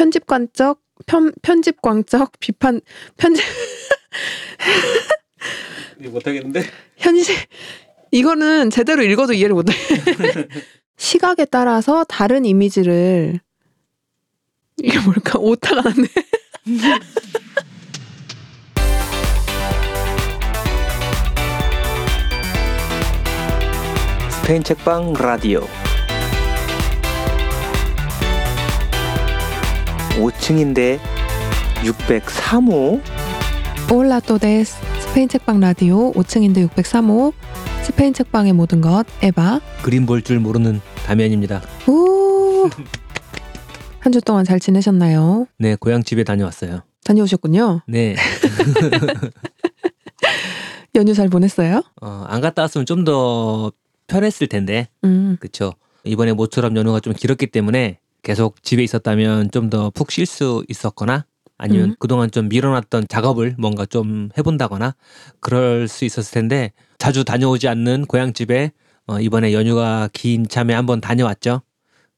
편집관적 편 편집광적 비판 편집 못하겠는데? 현실 이거는 제대로 읽어도 이해를 못해. 시각에 따라서 다른 이미지를 이게 뭘까 오타가 났네. 스페인 책방 라디오 5층인데 603호 올라 또데스 스페인 책방 라디오 5층인데 603호 스페인 책방의 모든 것 에바 그림 볼 줄 모르는 다면입니다. 한 주 동안 잘 지내셨나요? 네, 고향 집에 다녀왔어요. 다녀오셨군요. 네, 연휴 잘 보냈어요? 어, 안 갔다 왔으면 좀 더 편했을 텐데, 음, 그쵸? 이번에 모처럼 연휴가 좀 길었기 때문에 계속 집에 있었다면 좀 더 푹 쉴 수 있었거나 아니면 음. 그동안 좀 밀어놨던 작업을 뭔가 좀 해본다거나 그럴 수 있었을 텐데 자주 다녀오지 않는 고향 집에 어, 이번에 연휴가 긴 참에 한번 다녀왔죠.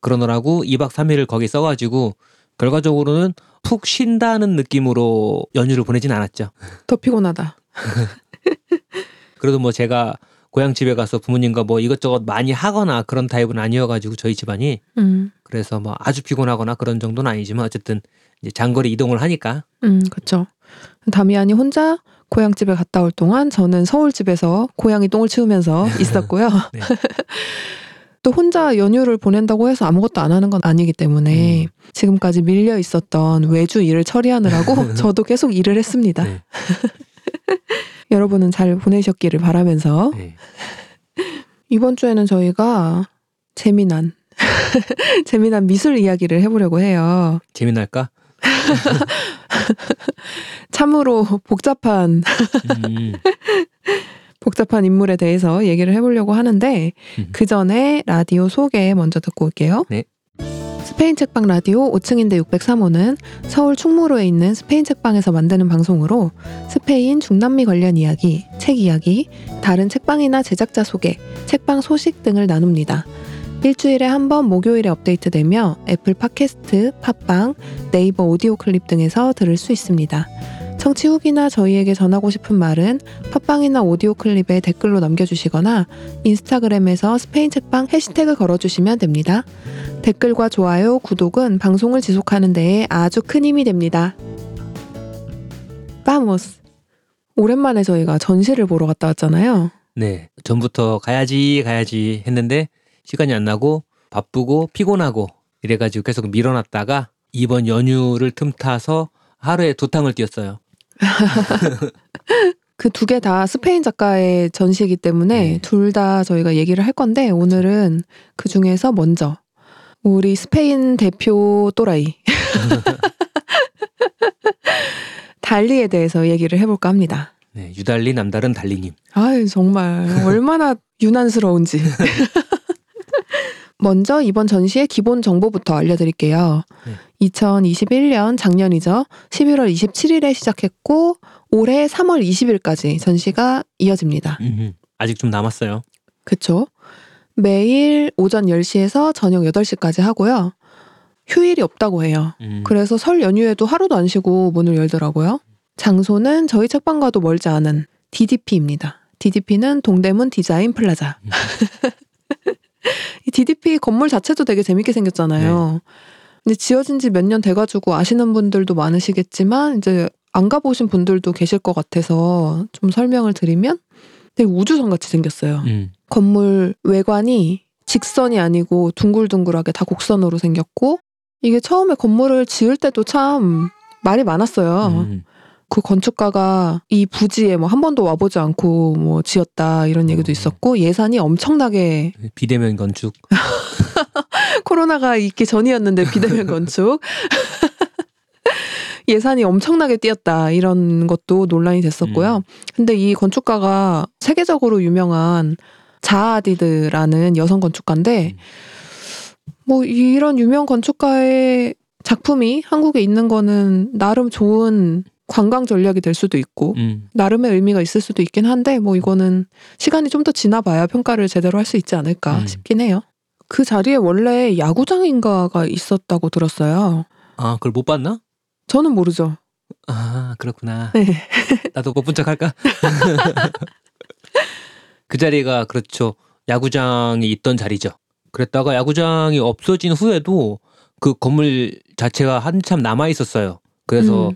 그러느라고 2박 3일을 거기 써가지고 결과적으로는 푹 쉰다는 느낌으로 연휴를 보내진 않았죠. 더 피곤하다. 그래도 뭐 제가 고향 집에 가서 부모님과 뭐 이것저것 많이 하거나 그런 타입은 아니어가지고 저희 집안이 음, 그래서 뭐 아주 피곤하거나 그런 정도는 아니지만 어쨌든 이제 장거리 이동을 하니까 음, 그렇죠. 다미안이 혼자 고향집에 갔다 올 동안 저는 서울집에서 고양이 똥을 치우면서 있었고요. 네. 또 혼자 연휴를 보낸다고 해서 아무것도 안 하는 건 아니기 때문에 음. 지금까지 밀려 있었던 외주 일을 처리하느라고 저도 계속 일을 했습니다. 네. 여러분은 잘 보내셨기를 바라면서 네. 이번 주에는 저희가 재미난 재미난 미술 이야기를 해보려고 해요. 재미날까? 참으로 복잡한 음, 복잡한 인물에 대해서 얘기를 해보려고 하는데 음. 그 전에 라디오 소개 먼저 듣고 올게요. 네. 스페인 책방 라디오 5층인데 603호는 서울 충무로에 있는 스페인 책방에서 만드는 방송으로 스페인 중남미 관련 이야기, 책 이야기, 다른 책방이나 제작자 소개, 책방 소식 등을 나눕니다. 일주일에 한 번 목요일에 업데이트되며 애플 팟캐스트, 팟빵, 네이버 오디오 클립 등에서 들을 수 있습니다. 청취 후기나 저희에게 전하고 싶은 말은 팟빵이나 오디오 클립에 댓글로 남겨주시거나 인스타그램에서 스페인 책방 해시태그 걸어주시면 됩니다. 댓글과 좋아요, 구독은 방송을 지속하는 데에 아주 큰 힘이 됩니다. 빠모스. 오랜만에 저희가 전시를 보러 갔다 왔잖아요. 네. 전부터 가야지 가야지 했는데 시간이 안 나고 바쁘고 피곤하고 이래가지고 계속 밀어놨다가 이번 연휴를 틈타서 하루에 두 탕을 뛰었어요. 그 두 개 다 스페인 작가의 전시이기 때문에 네. 둘다 저희가 얘기를 할 건데 오늘은 그 중에서 먼저 우리 스페인 대표 또라이 달리에 대해서 얘기를 해볼까 합니다. 네. 유달리 남다른 달리님. 아유 정말 얼마나 유난스러운지. 먼저 이번 전시의 기본 정보부터 알려드릴게요. 네. 2021년 작년이죠. 11월 27일에 시작했고 올해 3월 20일까지 전시가 이어집니다. 음, 아직 좀 남았어요. 그쵸? 매일 오전 10시에서 저녁 8시까지 하고요. 휴일이 없다고 해요. 음, 그래서 설 연휴에도 하루도 안 쉬고 문을 열더라고요. 장소는 저희 책방과도 멀지 않은 DDP입니다. DDP는 동대문 디자인 플라자. 음. 이 DDP 건물 자체도 되게 재밌게 생겼잖아요. 근데 지어진 지 몇 년 돼가지고 아시는 분들도 많으시겠지만 이제 안 가보신 분들도 계실 것 같아서 좀 설명을 드리면 되게 우주선 같이 생겼어요. 음, 건물 외관이 직선이 아니고 둥글둥글하게 다 곡선으로 생겼고 이게 처음에 건물을 지을 때도 참 말이 많았어요. 음, 그 건축가가 이 부지에 뭐 한 번도 와보지 않고 뭐 지었다 이런 얘기도 어. 있었고 예산이 엄청나게 비대면 건축. 코로나가 있기 전이었는데 비대면 건축 예산이 엄청나게 뛰었다 이런 것도 논란이 됐었고요. 음. 근데 이 건축가가 세계적으로 유명한 자아디드라는 여성 건축가인데 음. 뭐 이런 유명 건축가의 작품이 한국에 있는 거는 나름 좋은 관광 전략이 될 수도 있고 음, 나름의 의미가 있을 수도 있긴 한데 뭐 이거는 시간이 좀 더 지나봐야 평가를 제대로 할 수 있지 않을까 음. 싶긴 해요. 그 자리에 원래 야구장인가가 있었다고 들었어요. 아, 그걸 못 봤나? 저는 모르죠. 아, 그렇구나. 네. 나도 못 본 척 할까? 그 자리가 그렇죠. 야구장이 있던 자리죠. 그랬다가 야구장이 없어진 후에도 그 건물 자체가 한참 남아 있었어요. 그래서 음.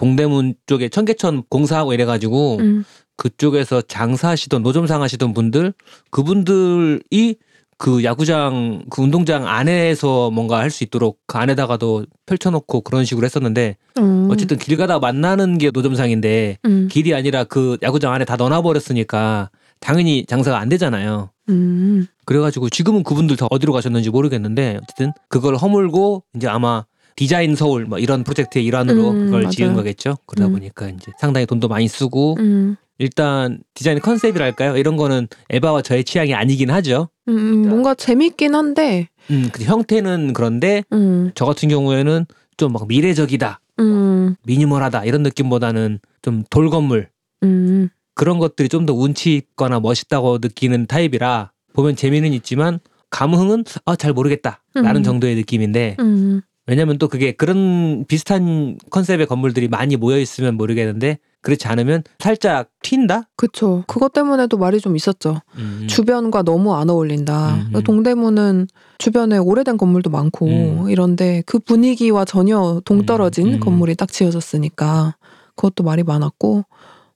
동대문 쪽에 청계천 공사하고 이래가지고 음. 그쪽에서 장사하시던 노점상 하시던 분들 그분들이 그 야구장 그 운동장 안에서 뭔가 할 수 있도록 그 안에다가도 펼쳐놓고 그런 식으로 했었는데 음. 어쨌든 길 가다 만나는 게 노점상인데 음. 길이 아니라 그 야구장 안에 다 넣어버렸으니까 당연히 장사가 안 되잖아요. 음. 그래가지고 지금은 그분들 다 어디로 가셨는지 모르겠는데 어쨌든 그걸 허물고 이제 아마 디자인 서울 뭐 이런 프로젝트의 일환으로 음, 그걸 맞아요. 지은 거겠죠. 그러다 음. 보니까 이제 상당히 돈도 많이 쓰고 음. 일단 디자인 컨셉이랄까요? 이런 거는 에바와 저의 취향이 아니긴 하죠. 음. 뭔가 재밌긴 한데. 음, 그 형태는 그런데 음. 저 같은 경우에는 좀 막 미래적이다, 음. 미니멀하다 이런 느낌보다는 좀 돌 건물 음. 그런 것들이 좀 더 운치 있거나 멋있다고 느끼는 타입이라 보면 재미는 있지만 감흥은 아, 잘 모르겠다라는 음. 정도의 느낌인데 음. 왜냐면 또 그게 그런 비슷한 컨셉의 건물들이 많이 모여 있으면 모르겠는데 그렇지 않으면 살짝 튄다. 그쵸. 그것 때문에도 말이 좀 있었죠. 음. 주변과 너무 안 어울린다. 음, 음. 동대문은 주변에 오래된 건물도 많고 음. 이런데 그 분위기와 전혀 동떨어진 음, 음. 건물이 딱 지어졌으니까 그것도 말이 많았고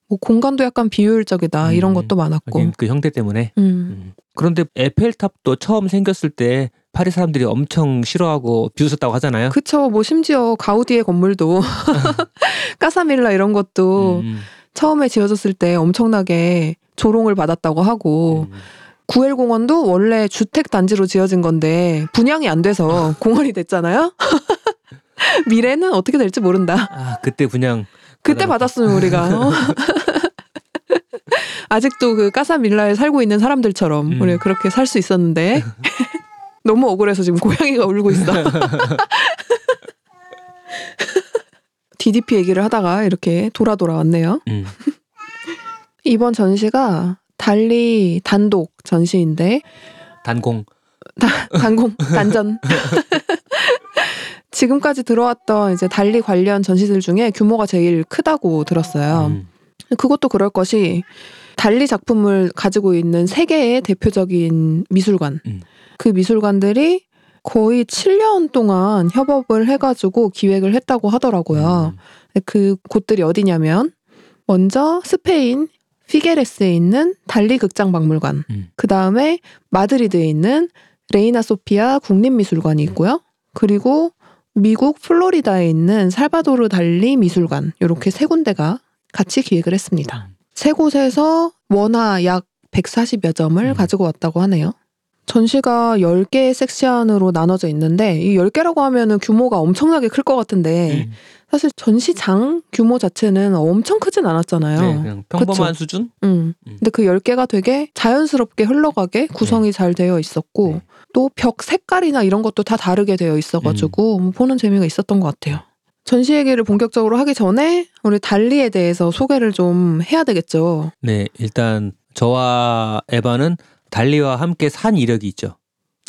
뭐 공간도 약간 비효율적이다 이런 음. 것도 많았고. 그 형태 때문에. 그런데 에펠탑도 처음 생겼을 때 파리 사람들이 엄청 싫어하고 비웃었다고 하잖아요. 그쵸. 뭐 심지어 가우디의 건물도 까사밀라 이런 것도 음, 처음에 지어졌을 때 엄청나게 조롱을 받았다고 하고 음. 구엘 공원도 원래 주택 단지로 지어진 건데 분양이 안 돼서 공원이 됐잖아요. 미래는 어떻게 될지 모른다. 아 그때 그냥 그때. 받았으면 우리가 어? 아직도 그 까사밀라에 살고 있는 사람들처럼 음. 우리가 그렇게 살 수 있었는데 너무 억울해서 지금 고양이가 울고 있어. DDP 얘기를 하다가 이렇게 돌아 돌아왔네요. 음. 이번 전시가 달리 단독 전시인데 단공. 단공 단전 지금까지 들어왔던 이제 달리 관련 전시들 중에 규모가 제일 크다고 들었어요. 음. 그것도 그럴 것이 달리 작품을 가지고 있는 세계의 대표적인 미술관. 음. 그 미술관들이 거의 7년 동안 협업을 해가지고 기획을 했다고 하더라고요. 음. 그 곳들이 어디냐면 먼저 스페인 피게레스에 있는 달리 극장 박물관. 음. 그 다음에 마드리드에 있는 레이나 소피아 국립미술관이 있고요. 그리고 미국 플로리다에 있는 살바도르 달리 미술관. 이렇게 세 군데가 같이 기획을 했습니다. 세 곳에서 원화 약 140여 점을 음. 가지고 왔다고 하네요. 전시가 10개의 섹션으로 나눠져 있는데 이 10개라고 하면은 규모가 엄청나게 클 것 같은데 음. 사실 전시장 규모 자체는 엄청 크진 않았잖아요. 네, 그냥 평범한 그쵸? 수준? 음. 음. 근데 그 10개가 되게 자연스럽게 흘러가게 구성이 잘 되어 있었고 네. 또벽 색깔이나 이런 것도 다 다르게 되어 있어 가지고 뭐 보는 재미가 있었던 것 같아요. 전시 얘기를 본격적으로 하기 전에 우리 달리에 대해서 소개를 좀 해야 되겠죠. 네, 일단 저와 에바는 달리와 함께 산 이력이 있죠.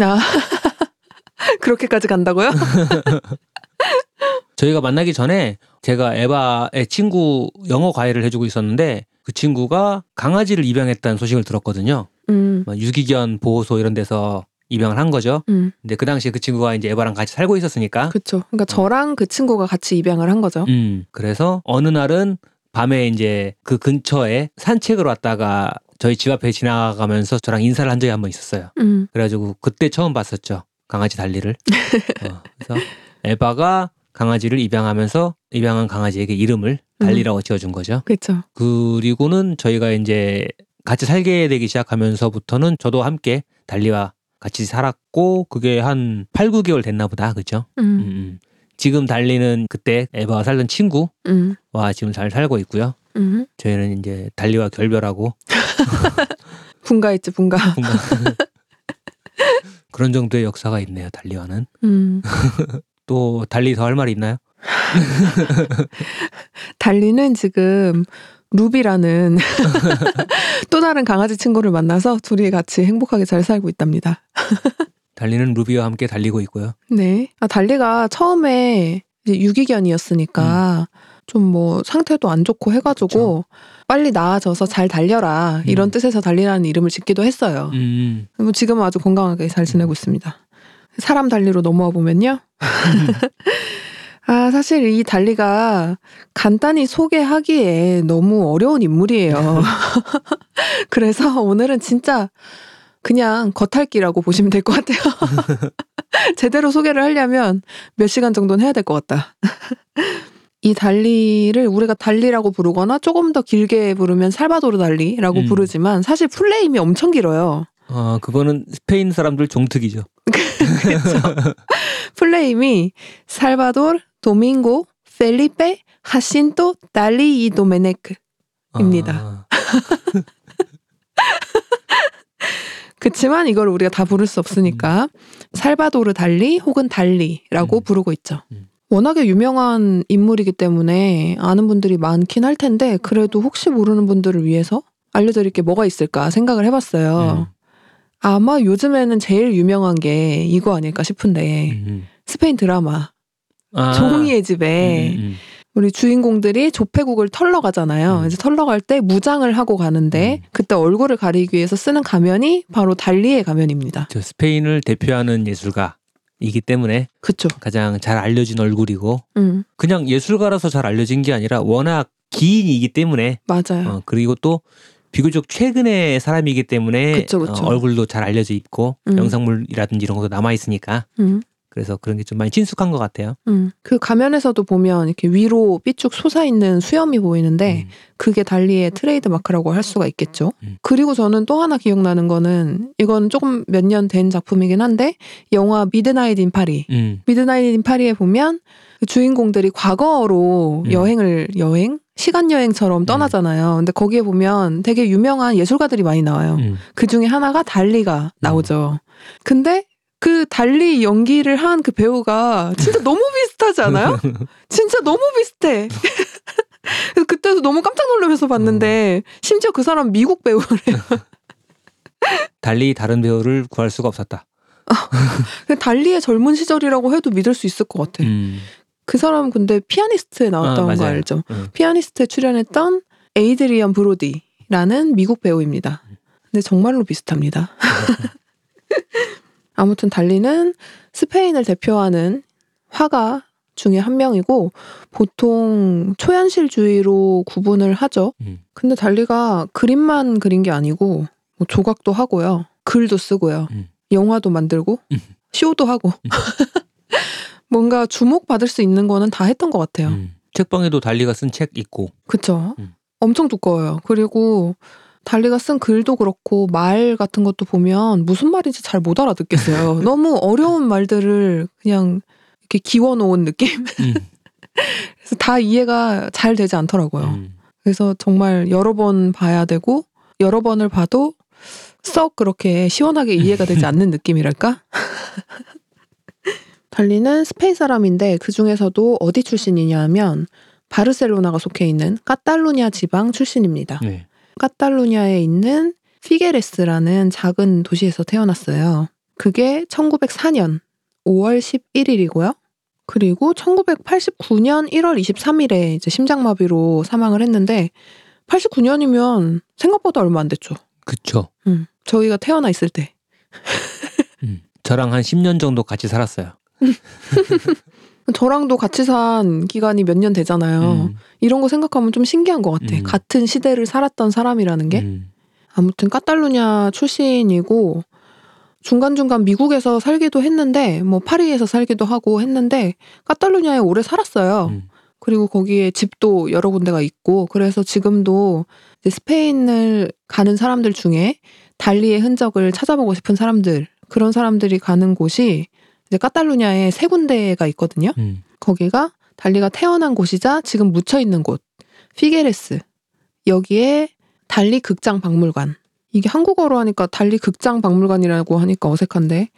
아 그렇게까지 간다고요? 저희가 만나기 전에 제가 에바의 친구 영어 과외를 해주고 있었는데 그 친구가 강아지를 입양했다는 소식을 들었거든요. 음, 막 유기견 보호소 이런 데서 입양을 한 거죠. 음, 근데 그 당시에 그 친구가 이제 에바랑 같이 살고 있었으니까. 그쵸. 그러니까 저랑 그 친구가 같이 입양을 한 거죠. 음, 그래서 어느 날은 밤에 이제 그 근처에 산책을 왔다가 저희 집 앞에 지나가면서 저랑 인사를 한 적이 한 번 있었어요. 음, 그래가지고 그때 처음 봤었죠. 강아지 달리를. 어, 그래서 에바가 강아지를 입양하면서 입양한 강아지에게 이름을 달리라고 지어준 거죠. 그쵸. 그리고는 저희가 이제 같이 살게 되기 시작하면서부터는 저도 함께 달리와 같이 살았고 그게 한 8, 9개월 됐나 보다. 그죠? 음, 음, 음. 지금 달리는 그때 에바가 살던 친구와 음, 지금 잘 살고 있고요. 음. 저희는 이제 달리와 결별하고 분가했지 분가. 뭔가 그런 정도의 역사가 있네요. 달리와는. 음. 또 달리 더 할 말이 있나요? 달리는 지금 루비라는 또 다른 강아지 친구를 만나서 둘이 같이 행복하게 잘 살고 있답니다. 달리는 루비와 함께 달리고 있고요. 네. 아, 달리가 처음에 유기견이었으니까 좀 뭐 상태도 안 좋고 해가지고 빨리 나아져서 잘 달려라 이런 음. 뜻에서 달리라는 이름을 짓기도 했어요. 음. 뭐 지금은 아주 건강하게 잘 지내고 있습니다. 사람 달리로 넘어와 보면요. 아, 사실 이 달리가 간단히 소개하기에 너무 어려운 인물이에요. 그래서 오늘은 진짜 그냥 겉핥기라고 보시면 될 것 같아요. 제대로 소개를 하려면 몇 시간 정도는 해야 될 것 같다. 이 달리를 우리가 달리라고 부르거나 조금 더 길게 부르면 살바도르 달리라고 음. 부르지만 사실 풀네임이 엄청 길어요. 어, 그거는 스페인 사람들 종특이죠. 플레임이 살바도르 도밍고 펠리페 하신토 달리 이 도메네크 입니다. 아, 그치만 이걸 우리가 다 부를 수 없으니까 살바도르 달리 혹은 달리라고 음. 부르고 있죠. 음. 워낙에 유명한 인물이기 때문에 아는 분들이 많긴 할 텐데 그래도 혹시 모르는 분들을 위해서 알려드릴 게 뭐가 있을까 생각을 해봤어요. 음. 아마 요즘에는 제일 유명한 게 이거 아닐까 싶은데 음. 스페인 드라마 아, 종이의 집에 음, 음, 우리 주인공들이 조폐국을 털러 가잖아요. 음. 이제 털러 갈 때 무장을 하고 가는데 음. 그때 얼굴을 가리기 위해서 쓰는 가면이 바로 달리의 가면입니다. 저 스페인을 대표하는 예술가 이기 때문에 그쵸? 가장 잘 알려진 얼굴이고 음, 그냥 예술가라서 잘 알려진 게 아니라 워낙 기인이기 때문에 맞아요. 어, 그리고 또 비교적 최근의 사람이기 때문에 그쵸, 그쵸. 어, 얼굴도 잘 알려져 있고 음. 영상물이라든지 이런 것도 남아 있으니까 음, 그래서 그런 게 좀 많이 친숙한 것 같아요. 음. 그 가면에서도 보면 이렇게 위로 삐쭉 솟아 있는 수염이 보이는데 음. 그게 달리의 트레이드 마크라고 할 수가 있겠죠. 음. 그리고 저는 또 하나 기억나는 거는 이건 조금 몇 년 된 작품이긴 한데 영화 미드나잇 인 파리 음. 미드나잇 인 파리에 보면 그 주인공들이 과거로 음. 여행을 여행 시간 여행처럼 떠나잖아요. 근데 거기에 보면 되게 유명한 예술가들이 많이 나와요. 음. 그 중에 하나가 달리가 나오죠. 근데 그 달리 연기를 한 그 배우가 진짜 너무 비슷하지 않아요? 진짜 너무 비슷해. 그때도 너무 깜짝 놀라면서 봤는데 심지어 그 사람 미국 배우래요. 달리 다른 배우를 구할 수가 없었다. 그 달리의 젊은 시절이라고 해도 믿을 수 있을 것 같아. 음. 그 사람 근데 피아니스트에 나왔던 아, 거. 알죠? 음. 피아니스트에 출연했던 에이드리언 브로디라는 미국 배우입니다. 근데 정말로 비슷합니다. 아무튼 달리는 스페인을 대표하는 화가 중에 한 명이고 보통 초현실주의로 구분을 하죠. 음. 근데 달리가 그림만 그린 게 아니고 뭐 조각도 하고요. 글도 쓰고요. 음. 영화도 만들고 음. 쇼도 하고 뭔가 주목받을 수 있는 거는 다 했던 것 같아요. 음. 책방에도 달리가 쓴 책 있고 그쵸. 음. 엄청 두꺼워요. 그리고 달리가 쓴 글도 그렇고 말 같은 것도 보면 무슨 말인지 잘 못 알아듣겠어요. 너무 어려운 말들을 그냥 이렇게 기워놓은 느낌? 음. 그래서 다 이해가 잘 되지 않더라고요. 음. 그래서 정말 여러 번 봐야 되고 여러 번을 봐도 썩 그렇게 시원하게 이해가 되지 않는 느낌이랄까? 달리는 스페인 사람인데 그 중에서도 어디 출신이냐 하면 바르셀로나가 속해 있는 카탈루냐 지방 출신입니다. 네. 카탈루냐에 있는 피게레스라는 작은 도시에서 태어났어요. 그게 1904년 5월 11일이고요. 그리고 1989년 1월 23일에 이제 심장마비로 사망을 했는데 89년이면 생각보다 얼마 안 됐죠. 그쵸. 음, 저희가 태어나 있을 때. 음. 저랑 한 10년 정도 같이 살았어요. 저랑도 같이 산 기간이 몇 년 되잖아요. 음. 이런 거 생각하면 좀 신기한 것 같아. 음. 같은 시대를 살았던 사람이라는 게. 음. 아무튼 카탈루냐 출신이고 중간중간 미국에서 살기도 했는데 뭐 파리에서 살기도 하고 했는데 카탈루냐에 오래 살았어요. 음. 그리고 거기에 집도 여러 군데가 있고 그래서 지금도 스페인을 가는 사람들 중에 달리의 흔적을 찾아보고 싶은 사람들 그런 사람들이 가는 곳이 이제 카탈루냐에 세 군데가 있거든요. 음. 거기가 달리가 태어난 곳이자 지금 묻혀 있는 곳 피게레스 여기에 달리 극장 박물관 이게 한국어로 하니까 달리 극장 박물관이라고 하니까 어색한데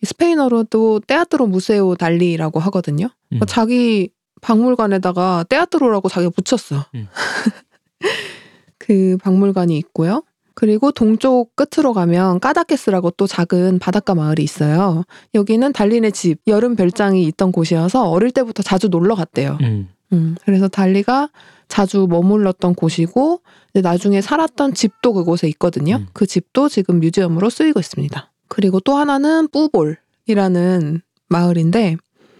이 스페인어로도 Teatro Museo Dalí라고 하거든요. 그러니까 음. 자기 박물관에다가 Teatro라고 자기가 붙였어. 음. 그 박물관이 있고요. 그리고 동쪽 끝으로 가면 까다케스라고 또 작은 바닷가 마을이 있어요. 여기는 달리네 집, 여름 별장이 있던 곳이어서 어릴 때부터 자주 놀러 갔대요. 음. 음, 그래서 달리가 자주 머물렀던 곳이고 나중에 살았던 집도 그곳에 있거든요. 음. 그 집도 지금 museum으로 쓰이고 있습니다. 그리고 또 하나는 뿌볼이라는 마을인데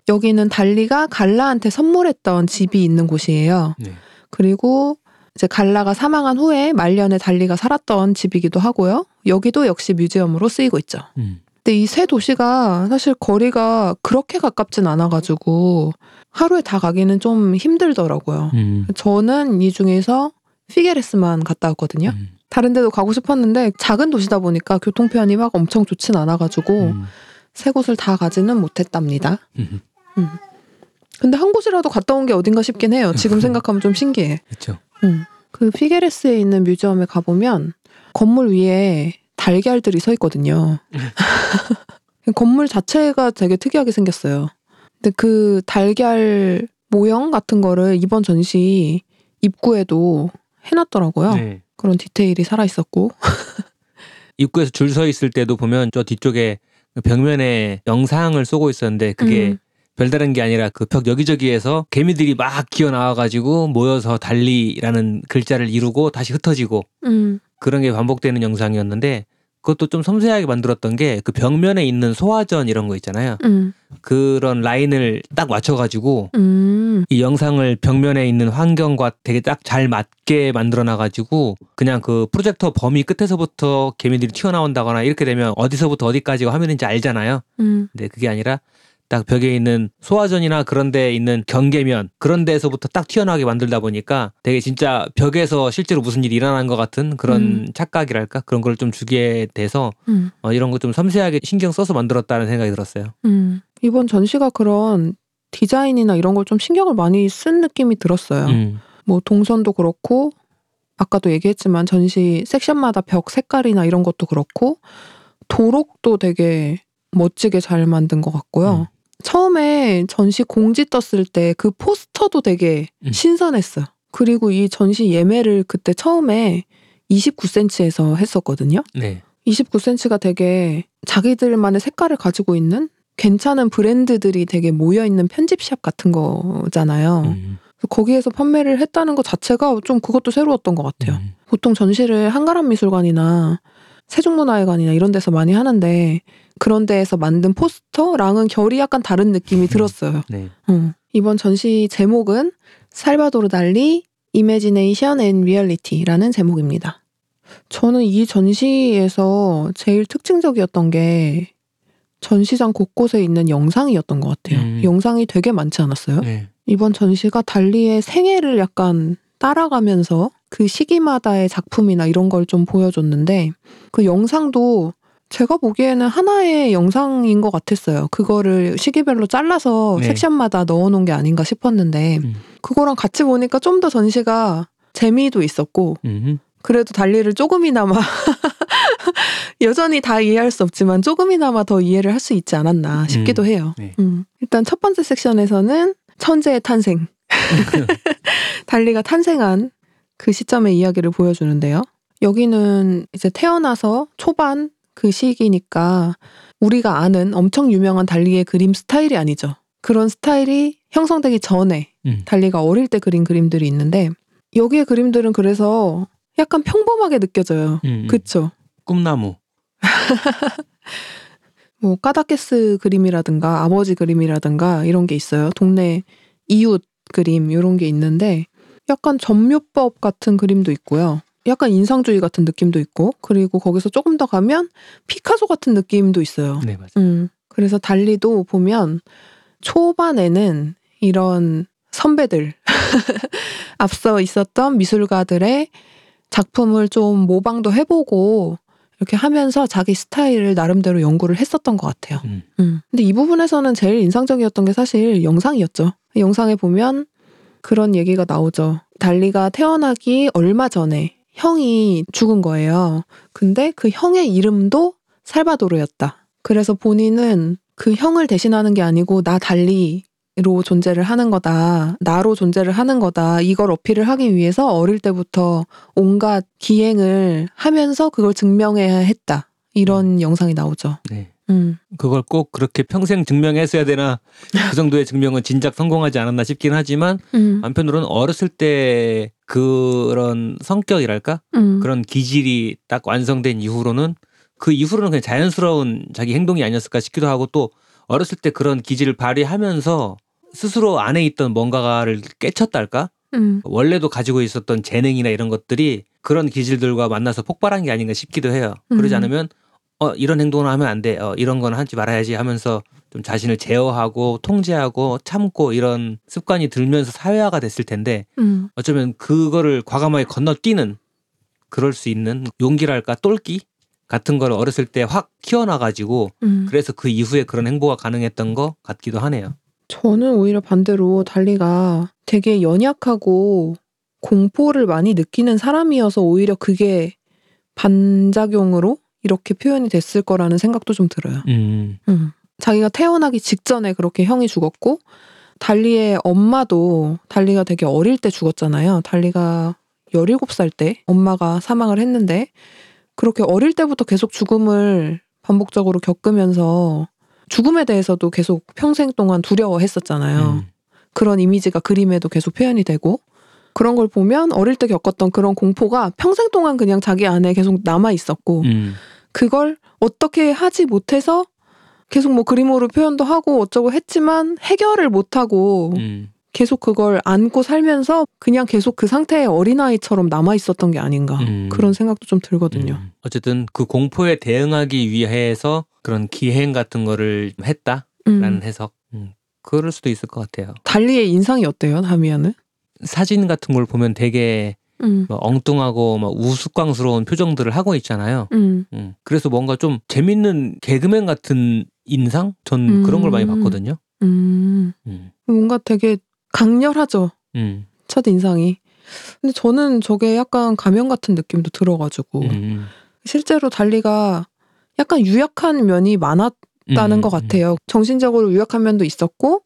여기는 달리가 갈라한테 선물했던 집이 있는 곳이에요. 네. 그리고 이제 갈라가 사망한 후에 말년에 달리가 살았던 집이기도 하고요. 여기도 역시 museum으로 쓰이고 있죠. 음. 근데 이 세 도시가 사실 거리가 그렇게 가깝진 않아가지고 하루에 다 가기는 좀 힘들더라고요. 음. 저는 이 중에서 피게레스만 갔다 왔거든요. 음. 다른 데도 가고 싶었는데 작은 도시다 보니까 교통편이 막 엄청 좋진 않아가지고 음. 세 곳을 다 가지는 못했답니다. 음. 음. 근데 한 곳이라도 갔다 온 게 어딘가 싶긴 해요. 지금 생각하면 좀 신기해. 그렇죠. 음. 그 피게레스에 있는 뮤지엄에 가보면 건물 위에 달걀들이 서 있거든요. 건물 자체가 되게 특이하게 생겼어요. 근데 그 달걀 모형 같은 거를 이번 전시 입구에도 해놨더라고요. 네. 그런 디테일이 살아 있었고. 입구에서 줄 서 있을 때도 보면 저 뒤쪽에 벽면에 영상을 쏘고 있었는데 그게 음. 별다른 게 아니라 그 벽 여기저기에서 개미들이 막 기어 나와가지고 모여서 달리라는 글자를 이루고 다시 흩어지고 음. 그런 게 반복되는 영상이었는데 그것도 좀 섬세하게 만들었던 게 그 벽면에 있는 소화전 이런 거 있잖아요. 음. 그런 라인을 딱 맞춰가지고 음. 이 영상을 벽면에 있는 환경과 되게 딱 잘 맞게 만들어 놔가지고 그냥 그 프로젝터 범위 끝에서부터 개미들이 튀어나온다거나 이렇게 되면 어디서부터 어디까지가 화면인지 알잖아요. 음. 근데 그게 아니라 딱 벽에 있는 소화전이나 그런 데 있는 경계면 그런 데에서부터 딱 튀어나오게 만들다 보니까 되게 진짜 벽에서 실제로 무슨 일이 일어난 것 같은 그런 음. 착각이랄까 그런 걸 좀 주게 돼서 음. 어, 이런 거 좀 섬세하게 신경 써서 만들었다는 생각이 들었어요. 음. 이번 전시가 그런 디자인이나 이런 걸 좀 신경을 많이 쓴 느낌이 들었어요. 음. 뭐 동선도 그렇고 아까도 얘기했지만 전시 섹션마다 벽 색깔이나 이런 것도 그렇고 도록도 되게 멋지게 잘 만든 것 같고요. 음. 처음에 전시 공지 떴을 때 그 포스터도 되게 음. 신선했어요. 그리고 이 전시 예매를 그때 처음에 29cm에서 했었거든요. 네. 29cm가 되게 자기들만의 색깔을 가지고 있는 괜찮은 브랜드들이 되게 모여 있는 편집샵 같은 거잖아요. 음. 거기에서 판매를 했다는 것 자체가 좀 그것도 새로웠던 것 같아요. 음. 보통 전시를 한가람 미술관이나 세종문화회관이나 이런 데서 많이 하는데 그런 데에서 만든 포스터랑은 결이 약간 다른 느낌이 들었어요. 네. 음. 이번 전시 제목은 살바도르 달리 Imagination and Reality라는 제목입니다. 저는 이 전시에서 제일 특징적이었던 게 전시장 곳곳에 있는 영상이었던 것 같아요. 음. 영상이 되게 많지 않았어요? 네. 이번 전시가 달리의 생애를 약간 따라가면서 그 시기마다의 작품이나 이런 걸 좀 보여줬는데 그 영상도 제가 보기에는 하나의 영상인 것 같았어요. 그거를 시기별로 잘라서 네. 섹션마다 넣어놓은 게 아닌가 싶었는데 음. 그거랑 같이 보니까 좀 더 전시가 재미도 있었고 음. 그래도 달리를 조금이나마 여전히 다 이해할 수 없지만 조금이나마 더 이해를 할 수 있지 않았나 싶기도 해요. 네. 음. 일단 첫 번째 섹션에서는 천재의 탄생. 달리가 탄생한 그 시점의 이야기를 보여주는데요. 여기는 이제 태어나서 초반 그 시기니까 우리가 아는 엄청 유명한 달리의 그림 스타일이 아니죠. 그런 스타일이 형성되기 전에 음. 달리가 어릴 때 그린 그림들이 있는데 여기의 그림들은 그래서 약간 평범하게 느껴져요. 음. 그쵸? 꿈나무. 뭐 까다케스 그림이라든가 아버지 그림이라든가 이런 게 있어요. 동네 이웃 그림 이런 게 있는데 약간 점묘법 같은 그림도 있고요. 약간 인상주의 같은 느낌도 있고 그리고 거기서 조금 더 가면 피카소 같은 느낌도 있어요. 네 맞아요. 음. 그래서 달리도 보면 초반에는 이런 선배들 앞서 있었던 미술가들의 작품을 좀 모방도 해보고 이렇게 하면서 자기 스타일을 나름대로 연구를 했었던 것 같아요. 음. 음. 근데 이 부분에서는 제일 인상적이었던 게 사실 영상이었죠. 영상에 보면 그런 얘기가 나오죠. 달리가 태어나기 얼마 전에 형이 죽은 거예요. 근데 그 형의 이름도 살바도르였다. 그래서 본인은 그 형을 대신하는 게 아니고 나 달리 로 존재를 하는 거다. 나로 존재를 하는 거다. 이걸 어필을 하기 위해서 어릴 때부터 온갖 기행을 하면서 그걸 증명해야 했다. 이런 영상이 나오죠. 네. 음. 그걸 꼭 그렇게 평생 증명했어야 되나 그 정도의 증명은 진작 성공하지 않았나 싶긴 하지만 음. 한편으로는 어렸을 때 그런 성격이랄까 음. 그런 기질이 딱 완성된 이후로는 그 이후로는 그냥 자연스러운 자기 행동이 아니었을까 싶기도 하고 또 어렸을 때 그런 기질을 발휘하면서 스스로 안에 있던 뭔가를 깨쳤달까 음. 원래도 가지고 있었던 재능이나 이런 것들이 그런 기질들과 만나서 폭발한 게 아닌가 싶기도 해요. 음. 그러지 않으면 어 이런 행동을 하면 안 돼. 어 이런 건 하지 말아야지 하면서 좀 자신을 제어하고 통제하고 참고 이런 습관이 들면서 사회화가 됐을 텐데 음. 어쩌면 그거를 과감하게 건너뛰는 그럴 수 있는 용기랄까 똘끼 같은 거를 어렸을 때 확 키워놔가지고 음. 그래서 그 이후에 그런 행보가 가능했던 것 같기도 하네요. 저는 오히려 반대로 달리가 되게 연약하고 공포를 많이 느끼는 사람이어서 오히려 그게 반작용으로 이렇게 표현이 됐을 거라는 생각도 좀 들어요. 음, 음. 자기가 태어나기 직전에 그렇게 형이 죽었고 달리의 엄마도 달리가 되게 어릴 때 죽었잖아요. 달리가 17살 때 엄마가 사망을 했는데 그렇게 어릴 때부터 계속 죽음을 반복적으로 겪으면서 죽음에 대해서도 계속 평생 동안 두려워했었잖아요. 음, 그런 이미지가 그림에도 계속 표현이 되고 그런 걸 보면 어릴 때 겪었던 그런 공포가 평생 동안 그냥 자기 안에 계속 남아 있었고 음, 그걸 어떻게 하지 못해서 계속 뭐 그림으로 표현도 하고 어쩌고 했지만 해결을 못하고 음. 계속 그걸 안고 살면서 그냥 계속 그 상태의 어린아이처럼 남아 있었던 게 아닌가 음. 그런 생각도 좀 들거든요. 음. 어쨌든 그 공포에 대응하기 위해서 그런 기행 같은 거를 했다라는 음. 해석. 음, 그럴 수도 있을 것 같아요. 달리의 인상이 어때요, 다미아는? 사진 같은 걸 보면 되게 음. 뭐 엉뚱하고 막 우스꽝스러운 표정들을 하고 있잖아요. 음. 음, 그래서 뭔가 좀 재밌는 개그맨 같은 인상? 전 그런 걸 많이 음. 봤거든요. 음. 음, 뭔가 되게 강렬하죠. 음, 첫 인상이. 근데 저는 저게 약간 가면 같은 느낌도 들어가지고 음, 실제로 달리가 약간 유약한 면이 많았다는 음, 것 같아요. 정신적으로 유약한 면도 있었고